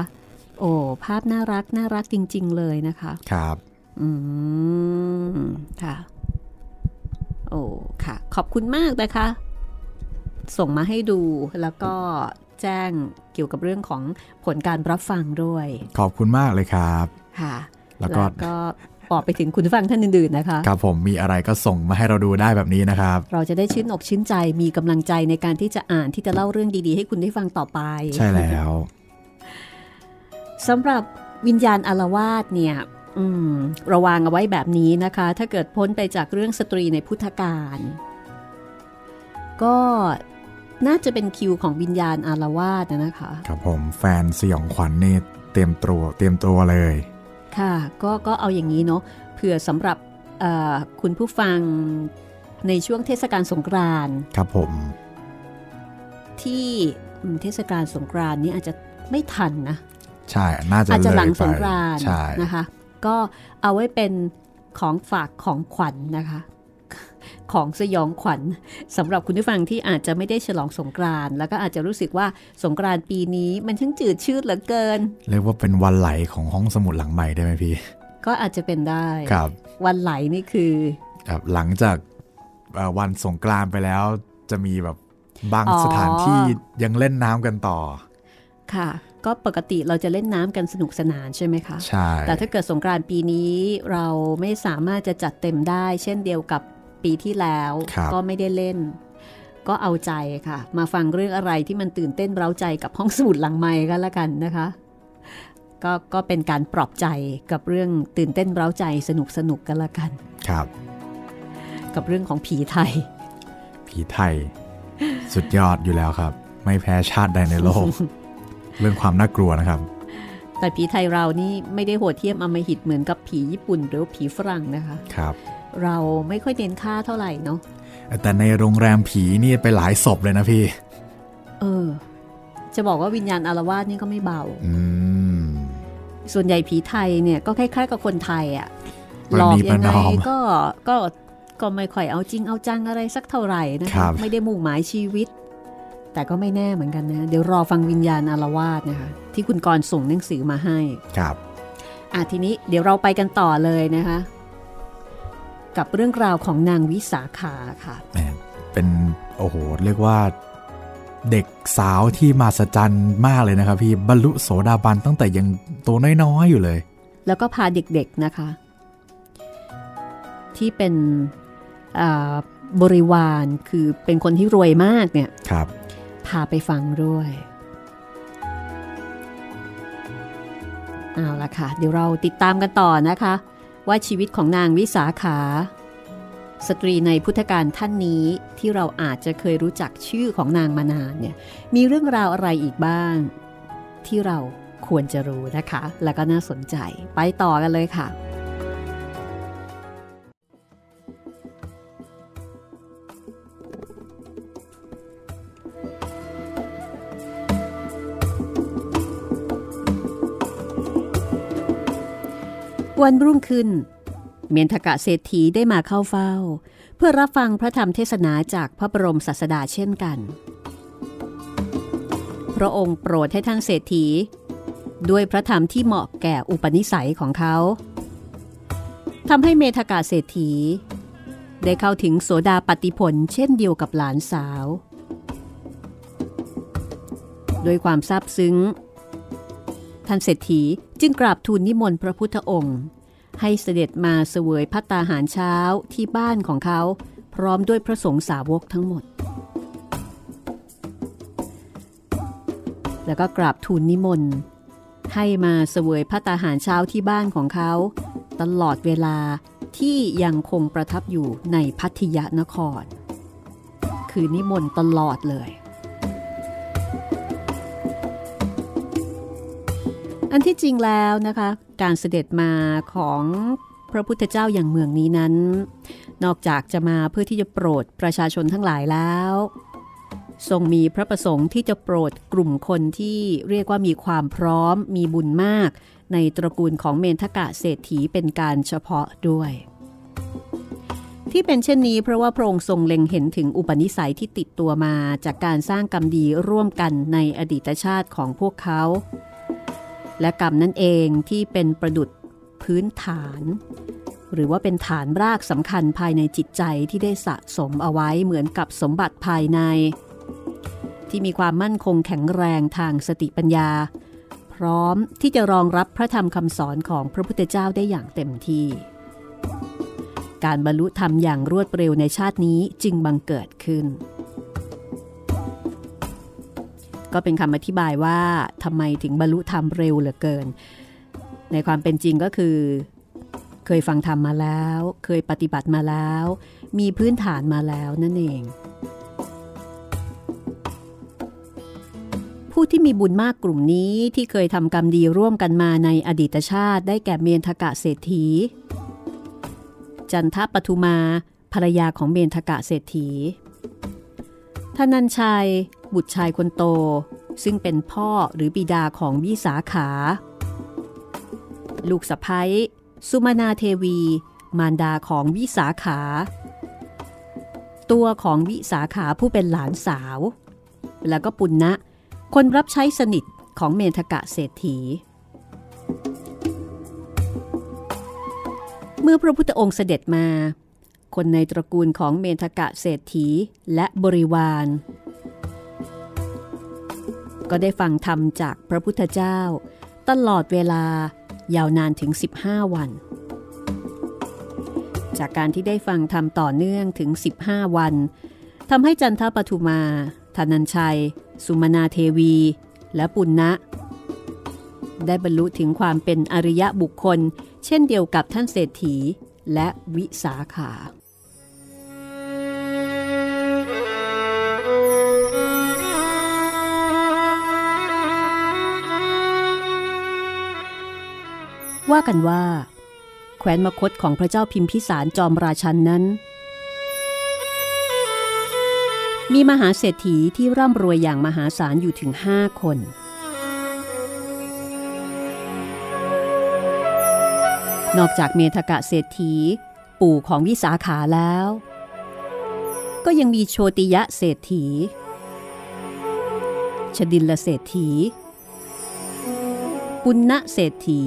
โอ้ภาพน่ารักน่ารักจริง ๆ เลยนะคะ ครับ อืม ค่ะ โอ้ค่ะ ขอบคุณมากนะคะ ส่งมาให้ดูแล้วก็แจ้งเกี่ยวกับเรื่องของผลการรับฟังด้วย ขอบคุณมากเลยครับ ค่ะ แล้วก็บอกไปถึงคุณผู้ฟังท่านอื่นๆนะคะ ครับผมมีอะไรก็ส่งมาให้เราดูได้แบบนี้นะครับ เราจะได้ชื่นอกชื่นใจมีกำลังใจในการที่จะอ่านที่จะเล่าเรื่องดีๆ ให้คุณได้ฟังต่อไป ใช่แล้วสำหรับวิญญาณอารวาสเนี่ยอืม ระวังเอาไว้แบบนี้นะคะ ถ้าเกิดพ้นไปจากเรื่องสตรีในพุทธการก็น่าจะเป็นคิวของวิญญาณอารวาสนะนะคะ ครับผมแฟนสยองขวัญนี่เตรียมตัวเตรียมตัวเลย ค่ะ ก็ก็เอาอย่างนี้เนาะเผื่อสำหรับเอ่อคุณผู้ฟังในช่วงเทศกาลสงกรานต์ครับผม ที่อืมเทศกาลสงกรานต์นี้อาจจะไม่ทันนะ ใช่ น่าจะอาจจะหลังเลยไปสงกรานต์ใช่นะคะ ก็เอาไว้เป็นของฝากของขวัญนะคะ ของสยองขวัญสำหรับคุณผู้ฟังที่อาจจะไม่ได้ฉลองสงกรานต์แล้วก็อาจจะรู้สึกว่าสงกรานต์ปีนี้มันช่างจืดชืดเหลือเกิน เรียกว่าเป็นวันไหลของห้องสมุดหลังใหม่ได้ไหมพี่ ก็อาจจะเป็นได้ครับวันไหลนี่คือครับหลังจากเอ่อวันสงกรานต์ไปแล้วจะมีแบบบางอ๋อสถานที่ยังเล่นน้ำกันต่อ ค่ะ ก็ปกติเราจะเล่นน้ำกันสนุกสนานใช่ไหมคะใช่แต่ถ้าเกิดสงกรานต์ปีนี้เราไม่สามารถจะจัดเต็มได้ เช่นเดียวกับปีที่แล้วครับก็ไม่ได้เล่น ก็เอาใจค่ะ มาฟังเรื่องอะไรที่มันตื่นเต้นเร้าใจกับห้องสมุดหลังไม้ก็แล้วกันนะคะก็ก็เป็นการปลอบใจกับเรื่องตื่นเต้นเร้าใจสนุกสนุกกันละกัน ครับ กับเรื่องของผีไทย ผีไทย สุดยอดอยู่แล้วครับ ไม่แพ้ชาติใดในโลก เรื่องความน่ากลัวนะครับ แต่ผีไทยเรานี่ไม่ได้โหดเทียมอำมหิตเหมือนกับผีญี่ปุ่นหรือว่าผีฝรั่งนะคะครับ เราไม่ค่อยเน้นค่าเท่าไหร่เนาะแต่ในโรงแรมผีนี่ไปหลายศพเลยนะพี่ เออ จะบอกว่าวิญญาณอารวาสนี่ก็ไม่เบาอืมส่วนใหญ่ผีไทยเนี่ยก็คล้ายๆกับคนไทยอะ่ะประหลอกนีปยัระงนไงอมก็ก็ก็ไม่ค่อยเอาจริงเอาจังอะไรสักเท่าไหร่นะครัคะบไม่ได้มุ่งหมายชีวิต แต่ก็ไม่แน่เหมือนกันนะ เดี๋ยวรอฟังวิญญาณอารวาสนะคะ ที่คุณกรณ์ส่งหนังสือมาให้ ครับ อะทีนี้เดี๋ยวเราไปกันต่อเลยนะคะ กับเรื่องราวของนางวิสาขาค่ะแหมเป็นโอ้โหเรียกว่าเด็กสาวที่มาสจันมากเลยนะครับพี่บรรลุโสดาบันตั้งแต่ยังตัวน้อยๆอยู่เลย แล้วก็พาเด็กๆนะคะ ที่เป็นอ่าบริวารคือเป็นคนที่รวยมากเนี่ยครับ พาไปฟังด้วยเอาละค่ะ เดี๋ยวเราติดตามกันต่อนะคะ ว่าชีวิตของนางวิสาขา สตรีในพุทธการท่านนี้ที่เราอาจจะเคยรู้จักชื่อของนางมานานเนี่ยมีเรื่องราวอะไรอีกบ้าง ที่เราควรจะรู้นะคะ แล้วก็น่าสนใจไปต่อกันเลยค่ะ วันรุ่งขึ้น เมนทกะเศรษฐีได้มาเข้าเฝ้า เพื่อรับฟังพระธรรมเทศนาจากพระบรมศาสดาเช่นกัน พระองค์โปรดให้ท่านเศรษฐี ด้วยพระธรรมที่เหมาะแก่อุปนิสัยของเขาทำให้เมธกาเศรษฐี ได้เข้าถึงโสดาปฏิผลเช่นเดียวกับหลานสาว ด้วยความซาบซึ้ง ท่านเศรษฐีจึงกราบทูลนิมนต์พระพุทธองค์ ให้เสด็จมาเสวยพัตตาหารเช้าที่บ้านของเขา พร้อมด้วยพระสงฆ์สาวกทั้งหมด แล้วก็กราบทูลนิมนต์ ให้มาเสวยพัตตาหารเช้าที่บ้านของเขา ตลอดเวลาที่ยังคงประทับอยู่ในพัทยนคร คือนิมนต์ตลอดเลย อันที่จริงแล้วนะคะ การเสด็จมาของพระพุทธเจ้าอย่างเมืองนี้นั้น นอกจากจะมาเพื่อที่จะโปรดประชาชนทั้งหลายแล้ว ทรงมีพระประสงค์ที่จะโปรดกลุ่มคนที่เรียกว่ามีความพร้อมมีบุญมาก ในตระกูลของเมนทกะเศรษฐีเป็นการเฉพาะด้วย ที่เป็นเช่นนี้เพราะว่าพระองค์ทรงเล็งเห็นถึงอุปนิสัยที่ติดตัวมาจากการสร้างกรรมดีร่วมกันในอดีตชาติของพวกเขา และกรรมนั่นเองที่เป็นประดุดพื้นฐาน หรือว่าเป็นฐานรากสำคัญภายในจิตใจที่ได้สะสมเอาไว้เหมือนกับสมบัติภายใน ที่มีความมั่นคงแข็งแรงทางสติปัญญา พร้อมที่จะรองรับพระธรรมคำสอนของพระพุทธเจ้าได้อย่างเต็มที่ การบรรลุธรรมอย่างรวดเร็วในชาตินี้จึงบังเกิดขึ้น ก็เป็นคำอธิบายว่าทำไมถึงบรรลุธรรมเร็วเหลือเกิน ในความเป็นจริงก็คือ เคยฟังธรรมมาแล้ว เคยปฏิบัติมาแล้ว มีพื้นฐานมาแล้วนั่นเอง ผู้ที่มีบุญมากกลุ่มนี้ที่เคยทำกรรมดีร่วมกันมาในอดีตชาติ ได้แก่เมนทกะเศรษฐี จันทปทุมาภรรยาของเมนทกะเศรษฐีทนันชัย บุตรชายคนโต ซึ่งเป็นพ่อหรือบิดาของวิสาขา ลูกสะพ้ยสุมานาเทวี มารดาของวิสาขา ตัวของวิสาขาผู้เป็นหลานสาว แล้วก็ปุณณะคนรับใช้สนิทของเมธกะเศรษฐี เมื่อพระพุทธองค์เสด็จมา คนในตระกูลของเมธกะเศรษฐีและบริวาร ก็ได้ฟังธรรมจากพระพุทธเจ้า ตลอดเวลายาวนานถึง 15 วัน จากการที่ได้ฟังธรรมต่อเนื่องถึง 15 วันทำให้จันทปทุมาธนัญชัย สุมนาเทวี และปุณณะได้บรรลุถึงความเป็นอริยะบุคคล เช่นเดียวกับท่านเศรษฐีและวิสาขา ว่ากันว่าแคว้นมคตของพระเจ้าพิมพิสารจอมราชันนั้น มีมหาเศรษฐีที่ร่ำรวยอย่างมหาศาลอยู่ถึงห้าคนนอกจากเมธกะเศรษฐี ปู่ของวิสาขาแล้ว ก็ยังมีโชติยะเศรษฐี ชดินละเศรษฐี ปุณณะเศรษฐี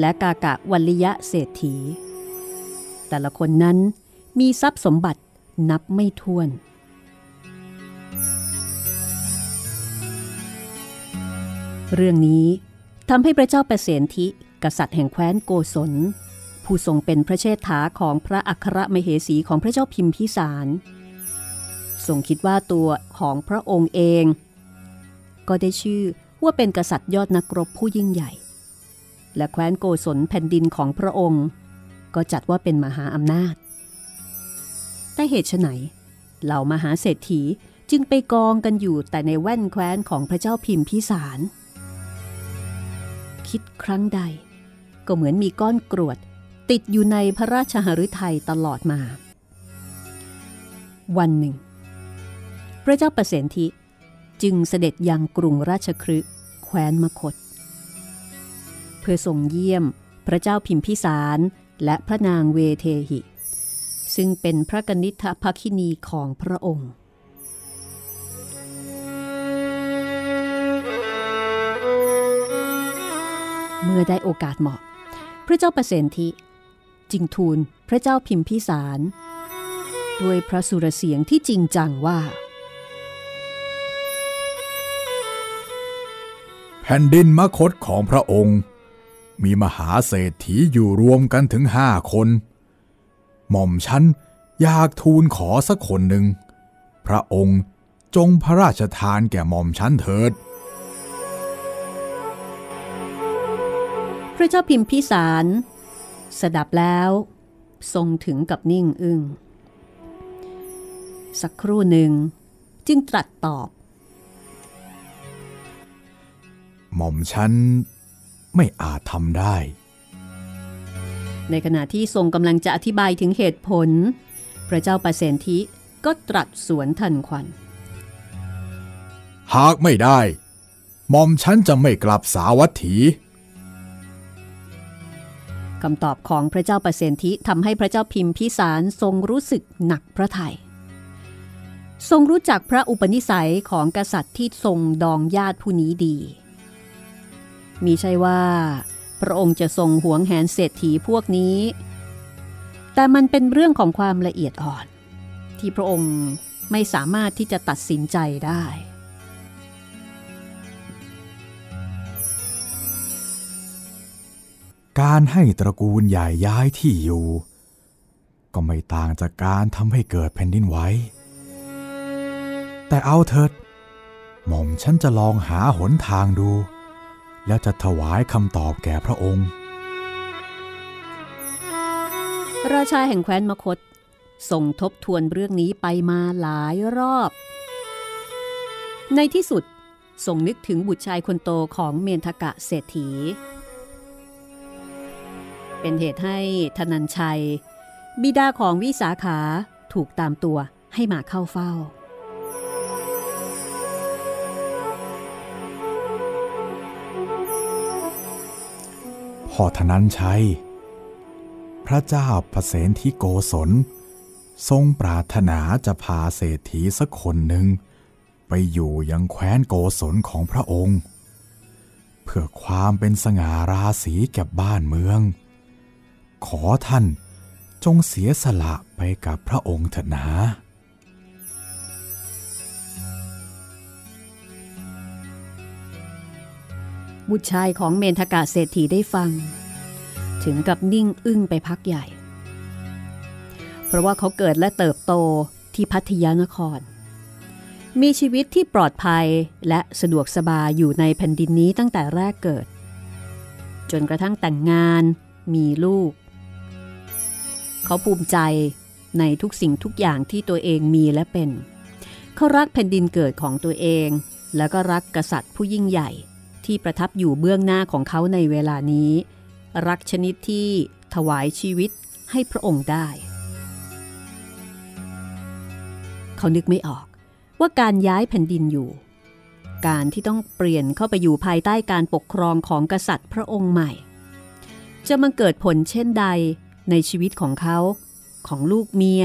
และกากะวัลยะเศรษฐี แต่ละคนนั้นมีทรัพย์สมบัตินับไม่ถ้วน เรื่องนี้ทำให้พระเจ้าประเสนทิกษัตริย์แห่งแคว้นโกศล ผู้ทรงเป็นพระเชษฐาของพระอัครมเหสีของพระเจ้าพิมพิสารทรงคิดว่าตัวของพระองค์เอง ก็ได้ชื่อว่าเป็นกษัตริย์ยอดนักรบผู้ยิ่งใหญ่ และแคว้นโกศลแผ่นดินของพระองค์ ก็จัดว่าเป็นมหาอำนาจ แต่เหตุไฉนเหล่ามหาเศรษฐีจึงไปกองกันอยู่แต่ในแว่นแคว้นของพระเจ้าพิมพิสาร คิดครั้งใด ก็เหมือนมีก้อนกรวด ติดอยู่ในพระราชหฤทัยตลอดมา วันหนึ่ง พระเจ้าประเสนทิจึงเสด็จยังกรุงราชครึแคว้นมคต เพื่อส่งเยี่ยม พระเจ้าพิมพิสารและพระนางเวเทหิ ซึ่งเป็นพระกนิษฐภคินีของพระองค์เมื่อได้โอกาสเหมาะ พระเจ้าประเสนทิจึงทูลพระเจ้าพิมพิสาร ด้วยพระสุรเสียงที่จริงจังว่า แผ่นดินมคตของพระองค์ มีมหาเศรษฐีอยู่รวมกันถึงห้าคน หม่อมฉันอยากทูลขอสักคนหนึ่ง พระองค์จงพระราชทานแก่หม่อมฉันเถิด พระเจ้าพิมพิสาร สดับแล้ว ทรงถึงกับนิ่งอึง้งสักครู่หนึ่ง จึงตรัสตอบ หม่อมฉัน ไม่อาจทำได้ ในขณะที่ทรงกำลังจะอธิบายถึงเหตุผล พระเจ้าประเสนทิก็ตรัสสวนทันควัน หากไม่ได้หม่อมฉันจะไม่กลับสาวัตถีคำตอบของพระเจ้าประเสนทิทำให้พระเจ้าพิมพิสารทรงรู้สึกหนักพระทยัยทรงรู้จักพระอุปนิสัยของกษัตริย์ที่ทรงดองญาติผู้นี้ดี มีใช่ว่า พระองค์จะทรงหวงแหนเศรษฐีพวกนี้ แต่มันเป็นเรื่องของความละเอียดอ่อน ที่พระองค์ไม่สามารถที่จะตัดสินใจได้ การให้ตระกูลใหญ่ย้ายที่อยู่ ก็ไม่ต่างจากการทำให้เกิดแผ่นดินไหวแต่เอาเถิดหม่อมฉันจะลองหาหนทางดู แล้วจะถวายคำตอบแก่พระองค์ ราชาแห่งแคว้นมคตส่งทบทวนเรื่องนี้ไปมาหลายรอบ ในที่สุดทรงนึกถึงบุตรชายคนโตของเมนทกะเศรษฐี เป็นเหตุให้ธนัญชัย บิดาของวิสาขาถูกตามตัวให้มาเข้าเฝ้า พ่อธนันชัย พระเจ้าประเสนที่โกศล ทรงปรารถนาจะพาเศรษฐีสักคนหนึ่ง ไปอยู่ยังแคว้นโกศลของพระองค์ เพื่อความเป็นสง่าราศีแก่บ้านเมือง ขอท่านจงเสียสละไปกับพระองค์เถิดนา บุตรชายของเมนทกาเศรษฐีได้ฟัง ถึงกับนิ่งอึ้งไปพักใหญ่ เพราะว่าเขาเกิดและเติบโตที่พัทยานคร มีชีวิตที่ปลอดภัยและสะดวกสบายอยู่ในแผ่นดินนี้ตั้งแต่แรกเกิด จนกระทั่งแต่งงานมีลูก เขาภูมิใจในทุกสิ่งทุกอย่างที่ตัวเองมีและเป็น เขารักแผ่นดินเกิดของตัวเอง แล้วก็รักกษัตริย์ผู้ยิ่งใหญ่ ที่ประทับอยู่เบื้องหน้าของเขาในเวลานี้ รักชนิดที่ถวายชีวิตให้พระองค์ได้ เขานึกไม่ออกว่าการย้ายแผ่นดินอยู่ การที่ต้องเปลี่ยนเข้าไปอยู่ภายใต้การปกครองของกษัตริย์พระองค์ใหม่ จะมาเกิดผลเช่นใดในชีวิตของเขา ของลูกเมีย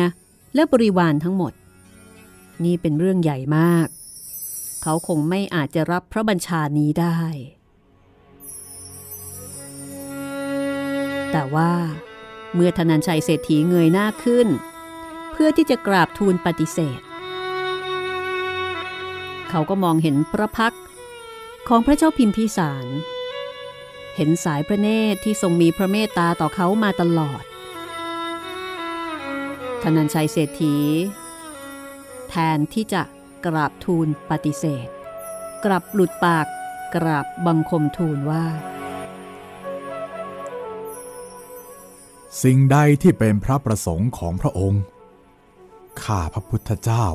และบริวารทั้งหมด นี่เป็นเรื่องใหญ่มาก เขาคงไม่อาจจะรับพระบัญชานี้ได้ แต่ว่าเมื่อธนัญชัยเศรษฐีเงยหน้าขึ้น เพื่อที่จะกราบทูลปฏิเสธ เขาก็มองเห็นพระพักของพระเจ้าพิมพิสาร เห็นสายพระเนตรที่ทรงมีพระเมตตาต่อเขามาตลอด ธนัญชัยเศรษฐี แทนที่จะ กราบทูลปฏิเสธ กลับหลุดปากกราบบังคมทูลว่า สิ่งใดที่เป็นพระประสงค์ของพระองค์ ข้าพระพุทธเจ้า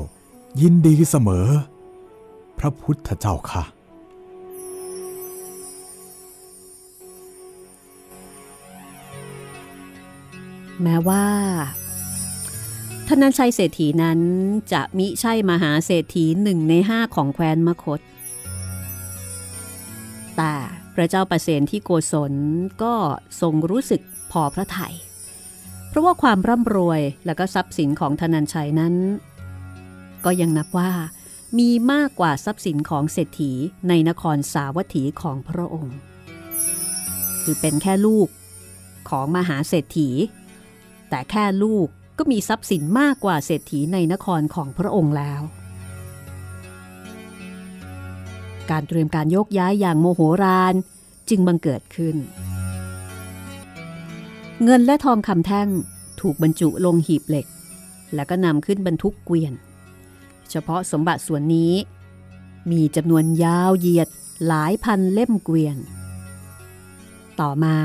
ยินดีเสมอ พระพุทธเจ้าค่ะ แม้ว่า ท่านันชัยเศรษฐีนั้นจะมิใช่มหาเศรษฐีหนึ่งในห้าของแคว้นมคต แต่พระเจ้าประเสนที่โกศลก็ทรงรู้สึกพอพระทยัยเพราะว่าความร่ำรวยและก็ทรัพย์สินของธนัญชัยนั้น ก็ยังนับว่ามีมากกว่าทรัพย์สินของเศรษฐีในนครสาวัตถีของพระองค์ คือเป็นแค่ลูกของมหาเศรษฐี แต่แค่ลูก ก็มีทรัพย์สินมากกว่าเศรษฐีในนครของพระองค์แล้ว การเตรียมการโยกย้ายอย่างโมโหรานจึงบังเกิดขึ้น เงินและทองคำแท่งถูกบรรจุลงหีบเหล็ก แล้วก็นำขึ้นบรรทุกเกวียน เฉพาะสมบัติส่วนนี้ มีจำนวนยาวเหยียดหลายพันเล่มเกวียน ต่อมา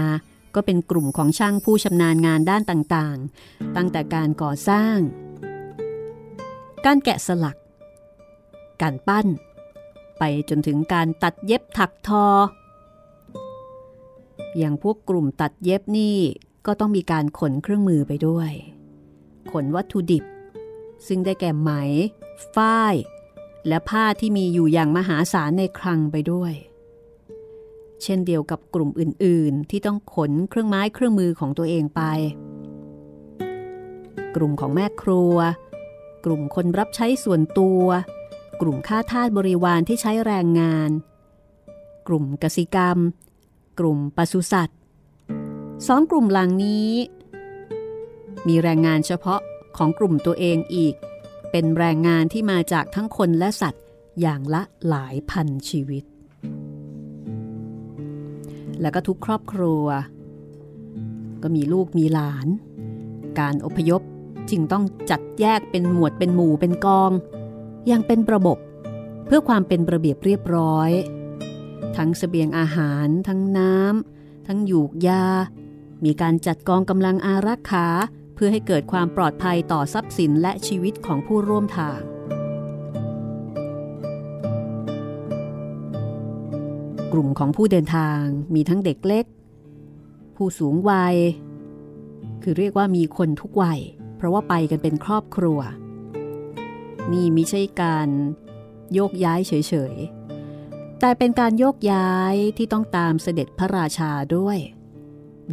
ก็เป็นกลุ่มของช่างผู้ชำนาญงานด้านต่างๆ ตั้งแต่การก่อสร้าง การแกะสลัก การปั้น ไปจนถึงการตัดเย็บถักทอ อย่างพวกกลุ่มตัดเย็บนี่ก็ต้องมีการขนเครื่องมือไปด้วย ขนวัตถุดิบ ซึ่งได้แก่ไหม ฝ้าย และผ้าที่มีอยู่อย่างมหาศาลในคลังไปด้วย เช่นเดียวกับกลุ่มอื่นๆ ที่ต้องขนเครื่องไม้เครื่องมือของตัวเองไป กลุ่มของแม่ครัว กลุ่มคนรับใช้ส่วนตัว กลุ่มข้าทาสบริวารที่ใช้แรงงาน กลุ่มกสิกรรม กลุ่มปศุสัตว์สองกลุ่มหลังนี้ มีแรงงานเฉพาะของกลุ่มตัวเองอีก เป็นแรงงานที่มาจากทั้งคนและสัตว์อย่างละหลายพันชีวิต แล้วก็ทุกครอบครัว ก็มีลูกมีหลาน การอพยพจึงต้องจัดแยกเป็นหมวดเป็นหมู่เป็นกอง อย่างเป็นระบบเพื่อความเป็นระเบียบเรียบร้อย ทั้งสเสบียงอาหาร ทั้งน้ำทั้งหยูกยา มีการจัดกองกำลังอารักขา เพื่อให้เกิดความปลอดภัยต่อทรัพย์สินและชีวิตของผู้ร่วมทาง กลุ่มของผู้เดินทางมีทั้งเด็กเล็ก ผู้สูงวัย คือเรียกว่ามีคนทุกวัย เพราะว่าไปกันเป็นครอบครัว นี่ไม่ใช่การโยกย้ายเฉยๆ แต่เป็นการโยกย้ายที่ต้องตามเสด็จพระราชาด้วย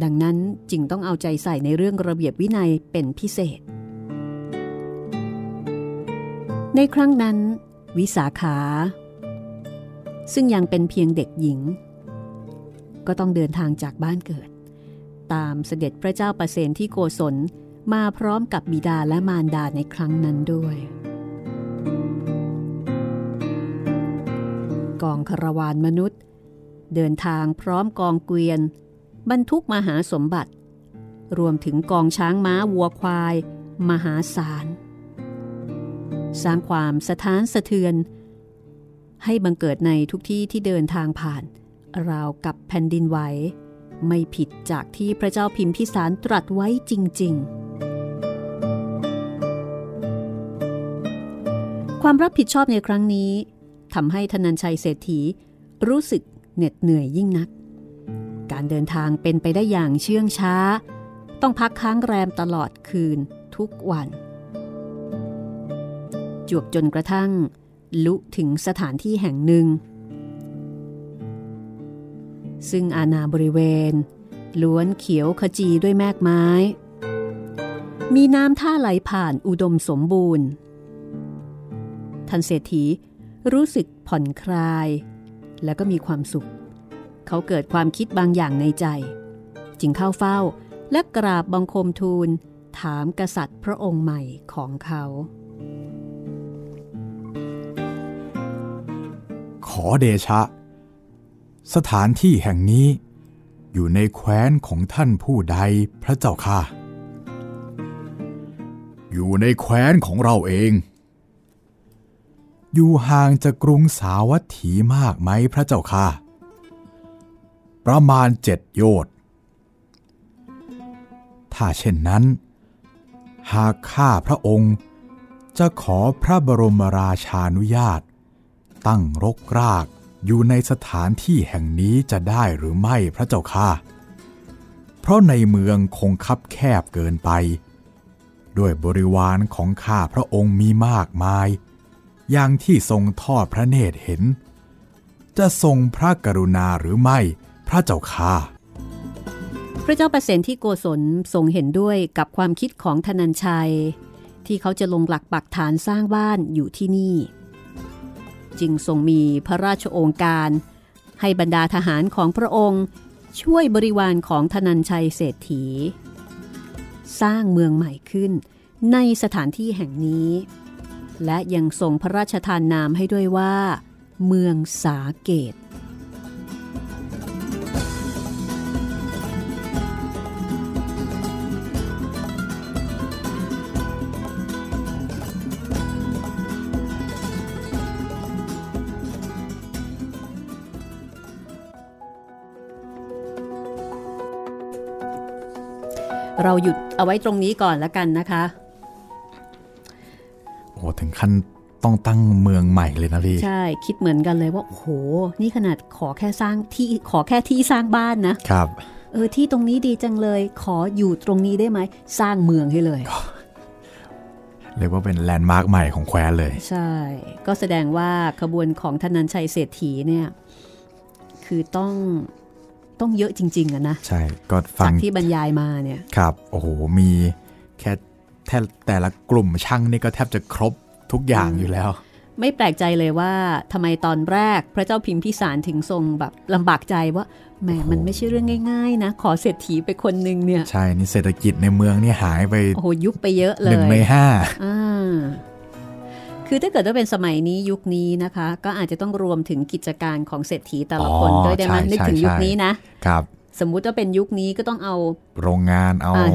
ดังนั้นจึงต้องเอาใจใส่ในเรื่องระเบียบวินัยเป็นพิเศษ ในครั้งนั้น วิสาขา ซึ่งยังเป็นเพียงเด็กหญิง ก็ต้องเดินทางจากบ้านเกิด ตามเสด็จพระเจ้าประเสนที่โกศลมาพร้อมกับบิดาและมารดาในครั้งนั้นด้วย กองคารวานมนุษย์ เดินทางพร้อมกองเกวียน บรรทุกมหาสมบัติ รวมถึงกองช้างม้าวัวควาย มหาศาลสร้างความสะท้านสะเทือน ให้บังเกิดในทุกที่ที่เดินทางผ่าน ราวกับแผ่นดินไหว ไม่ผิดจากที่พระเจ้าพิมพิสารตรัสไว้จริง ๆ ความรับผิดชอบในครั้งนี้ทำให้ธนัญชัยเศรษฐี รู้สึกเหน็ดเหนื่อยยิ่งนัก การเดินทางเป็นไปได้อย่างเชื่องช้า ต้องพักค้างแรมตลอดคืนทุกวัน จวบจนกระทั่ง ลุถึงสถานที่แห่งหนึ่ง ซึ่งอาณาบริเวณ ล้วนเขียวขจีด้วยแมกไม้ มีน้ำท่าไหลผ่านอุดมสมบูรณ์ ทันเศรษฐีรู้สึกผ่อนคลาย แล้วก็มีความสุข เขาเกิดความคิดบางอย่างในใจ จึงเข้าเฝ้าและกราบบังคมทูลถามกษัตริย์พระองค์ใหม่ของเขา อเดชะ สถานที่แห่งนี้อยู่ในแคว้นของท่านผู้ใดพระเจ้าค่ะ อยู่ในแคว้นของเราเอง อยู่ห่างจากกรุงสาวัตถีมากไหมพระเจ้าค่ะ ประมาณเจ็ดโยชน์ถ้าเช่นนั้น หากข้าพระองค์จะขอพระบรมราชานุญาต ตั้งรกราก อยู่ในสถานที่แห่งนี้จะได้หรือไม่พระเจ้าค่ะ เพราะในเมืองคงคับแคบเกินไป ด้วยบริวารของข้าพระองค์มีมากมาย อย่างที่ทรงทอดพระเนตรเห็น จะทรงพระกรุณาหรือไม่พระเจ้าค่ะพระเจ้าประเสนที่โกศลทรงเห็นด้วยกับความคิดของธนัญชัย ที่เขาจะลงหลักปักฐานสร้างบ้านอยู่ที่นี่ จึงทรงมีพระราชโองการ ให้บรรดาทหารของพระองค์ช่วยบริวารของธนัญชัยเศรษฐี สร้างเมืองใหม่ขึ้นในสถานที่แห่งนี้ และยังทรงพระราชทานนามให้ด้วยว่า เมืองสาเกต เราหยุดเอาไว้ตรงนี้ก่อนแล้วกันนะคะโอ้ถึงขั้นต้องตั้งเมืองใหม่เลยนะพี่ ใช่คิดเหมือนกันเลยว่าโอ้โห นี่ขนาดขอแค่สร้างที่ขอแค่ที่สร้างบ้านนะครับ เออที่ตรงนี้ดีจังเลยขออยู่ตรงนี้ได้ไหมสร้างเมืองให้เลยเรียกว่าเป็นแลนด์มาร์คใหม่ของแคว้นเลย ใช่ ก็แสดงว่าขบวนของธนัญชัยเศรษฐีเนี่ย คือต้อง ต้องเยอะจริง ๆอะนะ ใช่ก็ฟัจางกที่บรรยายมาเนี่ย ครับ โอ้โห มีแค่แทบแต่ละกลุ่มช่างนี่ก็แทบจะครบทุกอย่างอยู่แล้ว ไม่แปลกใจเลยว่าทำไมตอนแรกพระเจ้าพิมพิสารถึงทรงแบบลำบากใจว่าแหมมันไม่ใช่เรื่องง่ายๆ นะ ขอเศรษฐีไปคนหนึ่งเนี่ย ใช่ นี่เศรษฐกิจในเมืองนี่หายไป โอ้โหยุบไปเยอะเลหนึ่งในยห้าอ่า คือถ้าเกิดว่าเป็นสมัยนี้ยุคนี้นะคะ ก็อาจจะต้องรวมถึงกิจการของเศรษฐีแต่ละคนอ๋อด้วยได้ไหมใช่นึกถึงใช่ยุคนี้นะครับสมมุติว่าเป็นยุคนี้ก็ต้องเอาโรงงานเอาอ่า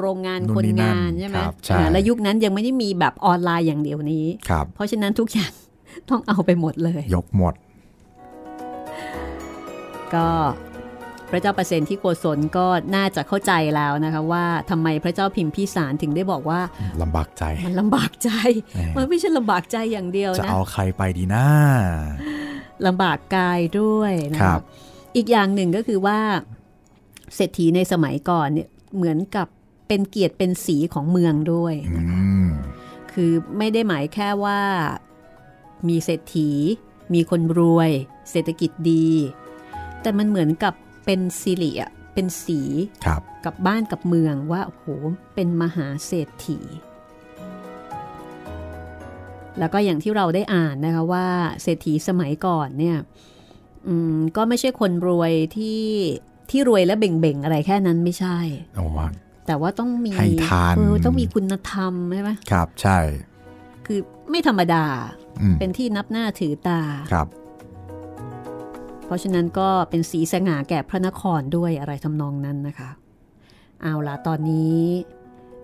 โรงงานนู่คนนนี่นั่นงานใช่ไหมครับใช่อ่าและยุคนั้นยังไม่ได้มีแบบออนไลน์อย่างเดียวนี้ครับเพราะฉะนั้นทุกอย่างต้องเอาไปหมดเลย ยกหมด ก็ พระเจ้าประเสนที่โกศลก็น่าจะเข้าใจแล้วนะคะว่าทำไมพระเจ้าพิมพิสารถึงได้บอกว่าลำบากใจมันลำบากใจแหมมันไม่ใช่ลำบากใจอย่างเดียวจะนะเอาใครไปดีนะลำบากกายด้วยนะครัคะบอีกอย่างหนึ่งก็คือว่าเศรษฐีในสมัยก่อนเนี่ยเหมือนกับเป็นเกียรติเป็นสีของเมืองด้วยอืมคือไม่ได้หมายแค่ว่ามีเศรษฐี มีคนรวย เศรษฐกิจดี แต่มันเหมือนกับ เป็นสิริอะเป็นสีครับกับบ้านกับเมืองว่าโอ้โหเป็นมหาเศรษฐี แล้วก็อย่างที่เราได้อ่านนะคะว่าเศรษฐีสมัยก่อนเนี่ยอืมก็ไม่ใช่คนรวยที่ที่รวยและเบ่งๆอะไรแค่นั้นไม่ใช่โอ้ว่าแต่ว่าต้องมีให้ทานเออต้องมีคุณธรรมใช่ไหมครับ ใช่ คือไม่ธรรมดาอืมเป็นที่นับหน้าถือตาครับ เพราะฉะนั้นก็เป็นสีสง่าแก่พระนครด้วยอะไรทำนองนั้นนะคะ เอาล่ะตอนนี้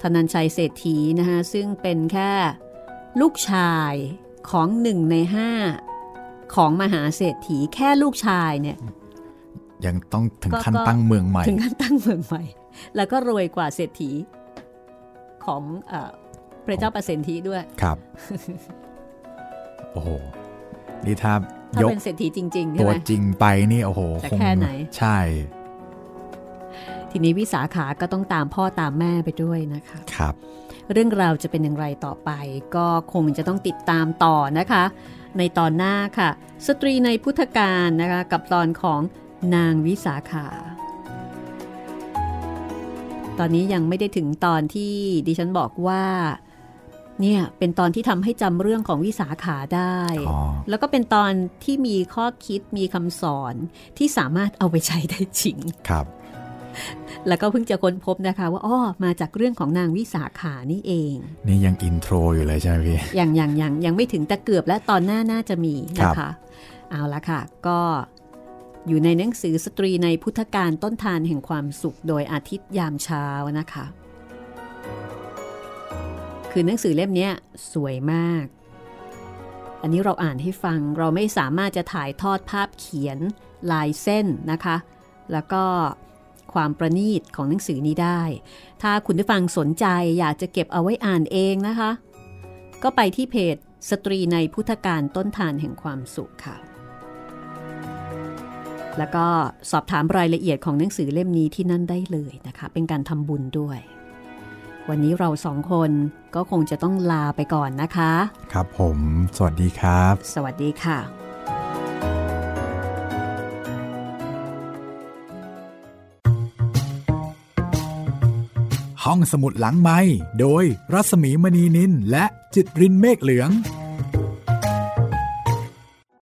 ธนันชัยเศรษฐีนะคะซึ่งเป็นแค่ลูกชายของหนึ่งในห้าของมหาเศรษฐีแค่ลูกชายเนี่ยยังต้องถึงก็ขั้นก็ตั้งเมืองใหม่ ถึงขั้นตั้งเมืองใหม่ แล้วก็รวยกว่าเศรษฐีของเออพระเจ้าประสิทธิด้วยครับ โอ้โหนี่ถ้าถ้า ยกเป็นเศรษฐีจริงๆใช่ตัวไหมจริงไปนี่โอ้โหจะคงแค่ไหนใช่ ทีนี้วิสาขาก็ต้องตามพ่อตามแม่ไปด้วยนะคะครับ เรื่องราวจะเป็นอย่างไรต่อไป ก็คงจะต้องติดตามต่อนะคะ ในตอนหน้าค่ะ สตรีในพุทธการนะคะกับตอนของนางวิสาขา ตอนนี้ยังไม่ได้ถึงตอนที่ดิฉันบอกว่า เนี่ยเป็นตอนที่ทำให้จำเรื่องของวิสาขาได้อ๋อแล้วก็เป็นตอนที่มีข้อคิดมีคำสอนที่สามารถเอาไปใช้ได้จริงครับแล้วก็เพิ่งจะค้นพบนะคะว่าอ้อมาจากเรื่องของนางวิสาขานี่เอง นี่ยังอินโทรอยู่เลยใช่ไหมพี่อย่างอย่างอย่างยังไม่ถึงแต่เกือบและตอนหน้าน่าจะมีนะคะ เอาละค่ะ ก็อยู่ในหนังสือสตรีในพุทธการต้นทานแห่งความสุขโดยอาทิตย์ยามเช้านะคะ คือหนังสือเล่มนี้สวยมาก อันนี้เราอ่านให้ฟังเราไม่สามารถจะถ่ายทอดภาพเขียนลายเส้นนะคะ แล้วก็ความประณีตของหนังสือนี้ได้ ถ้าคุณผู้ฟังสนใจอยากจะเก็บเอาไว้อ่านเองนะคะ ก็ไปที่เพจสตรีในพุทธการต้นทานแห่งความสุขค่ะ แล้วก็สอบถามรายละเอียดของหนังสือเล่มนี้ที่นั่นได้เลยนะคะ เป็นการทำบุญด้วย วันนี้เราสองคนก็คงจะต้องลาไปก่อนนะคะ ครับผม สวัสดีครับ สวัสดีค่ะ ห้องสมุดหลังไม้โดยรัสมีมณีนินและจิตรินเมฆเหลือง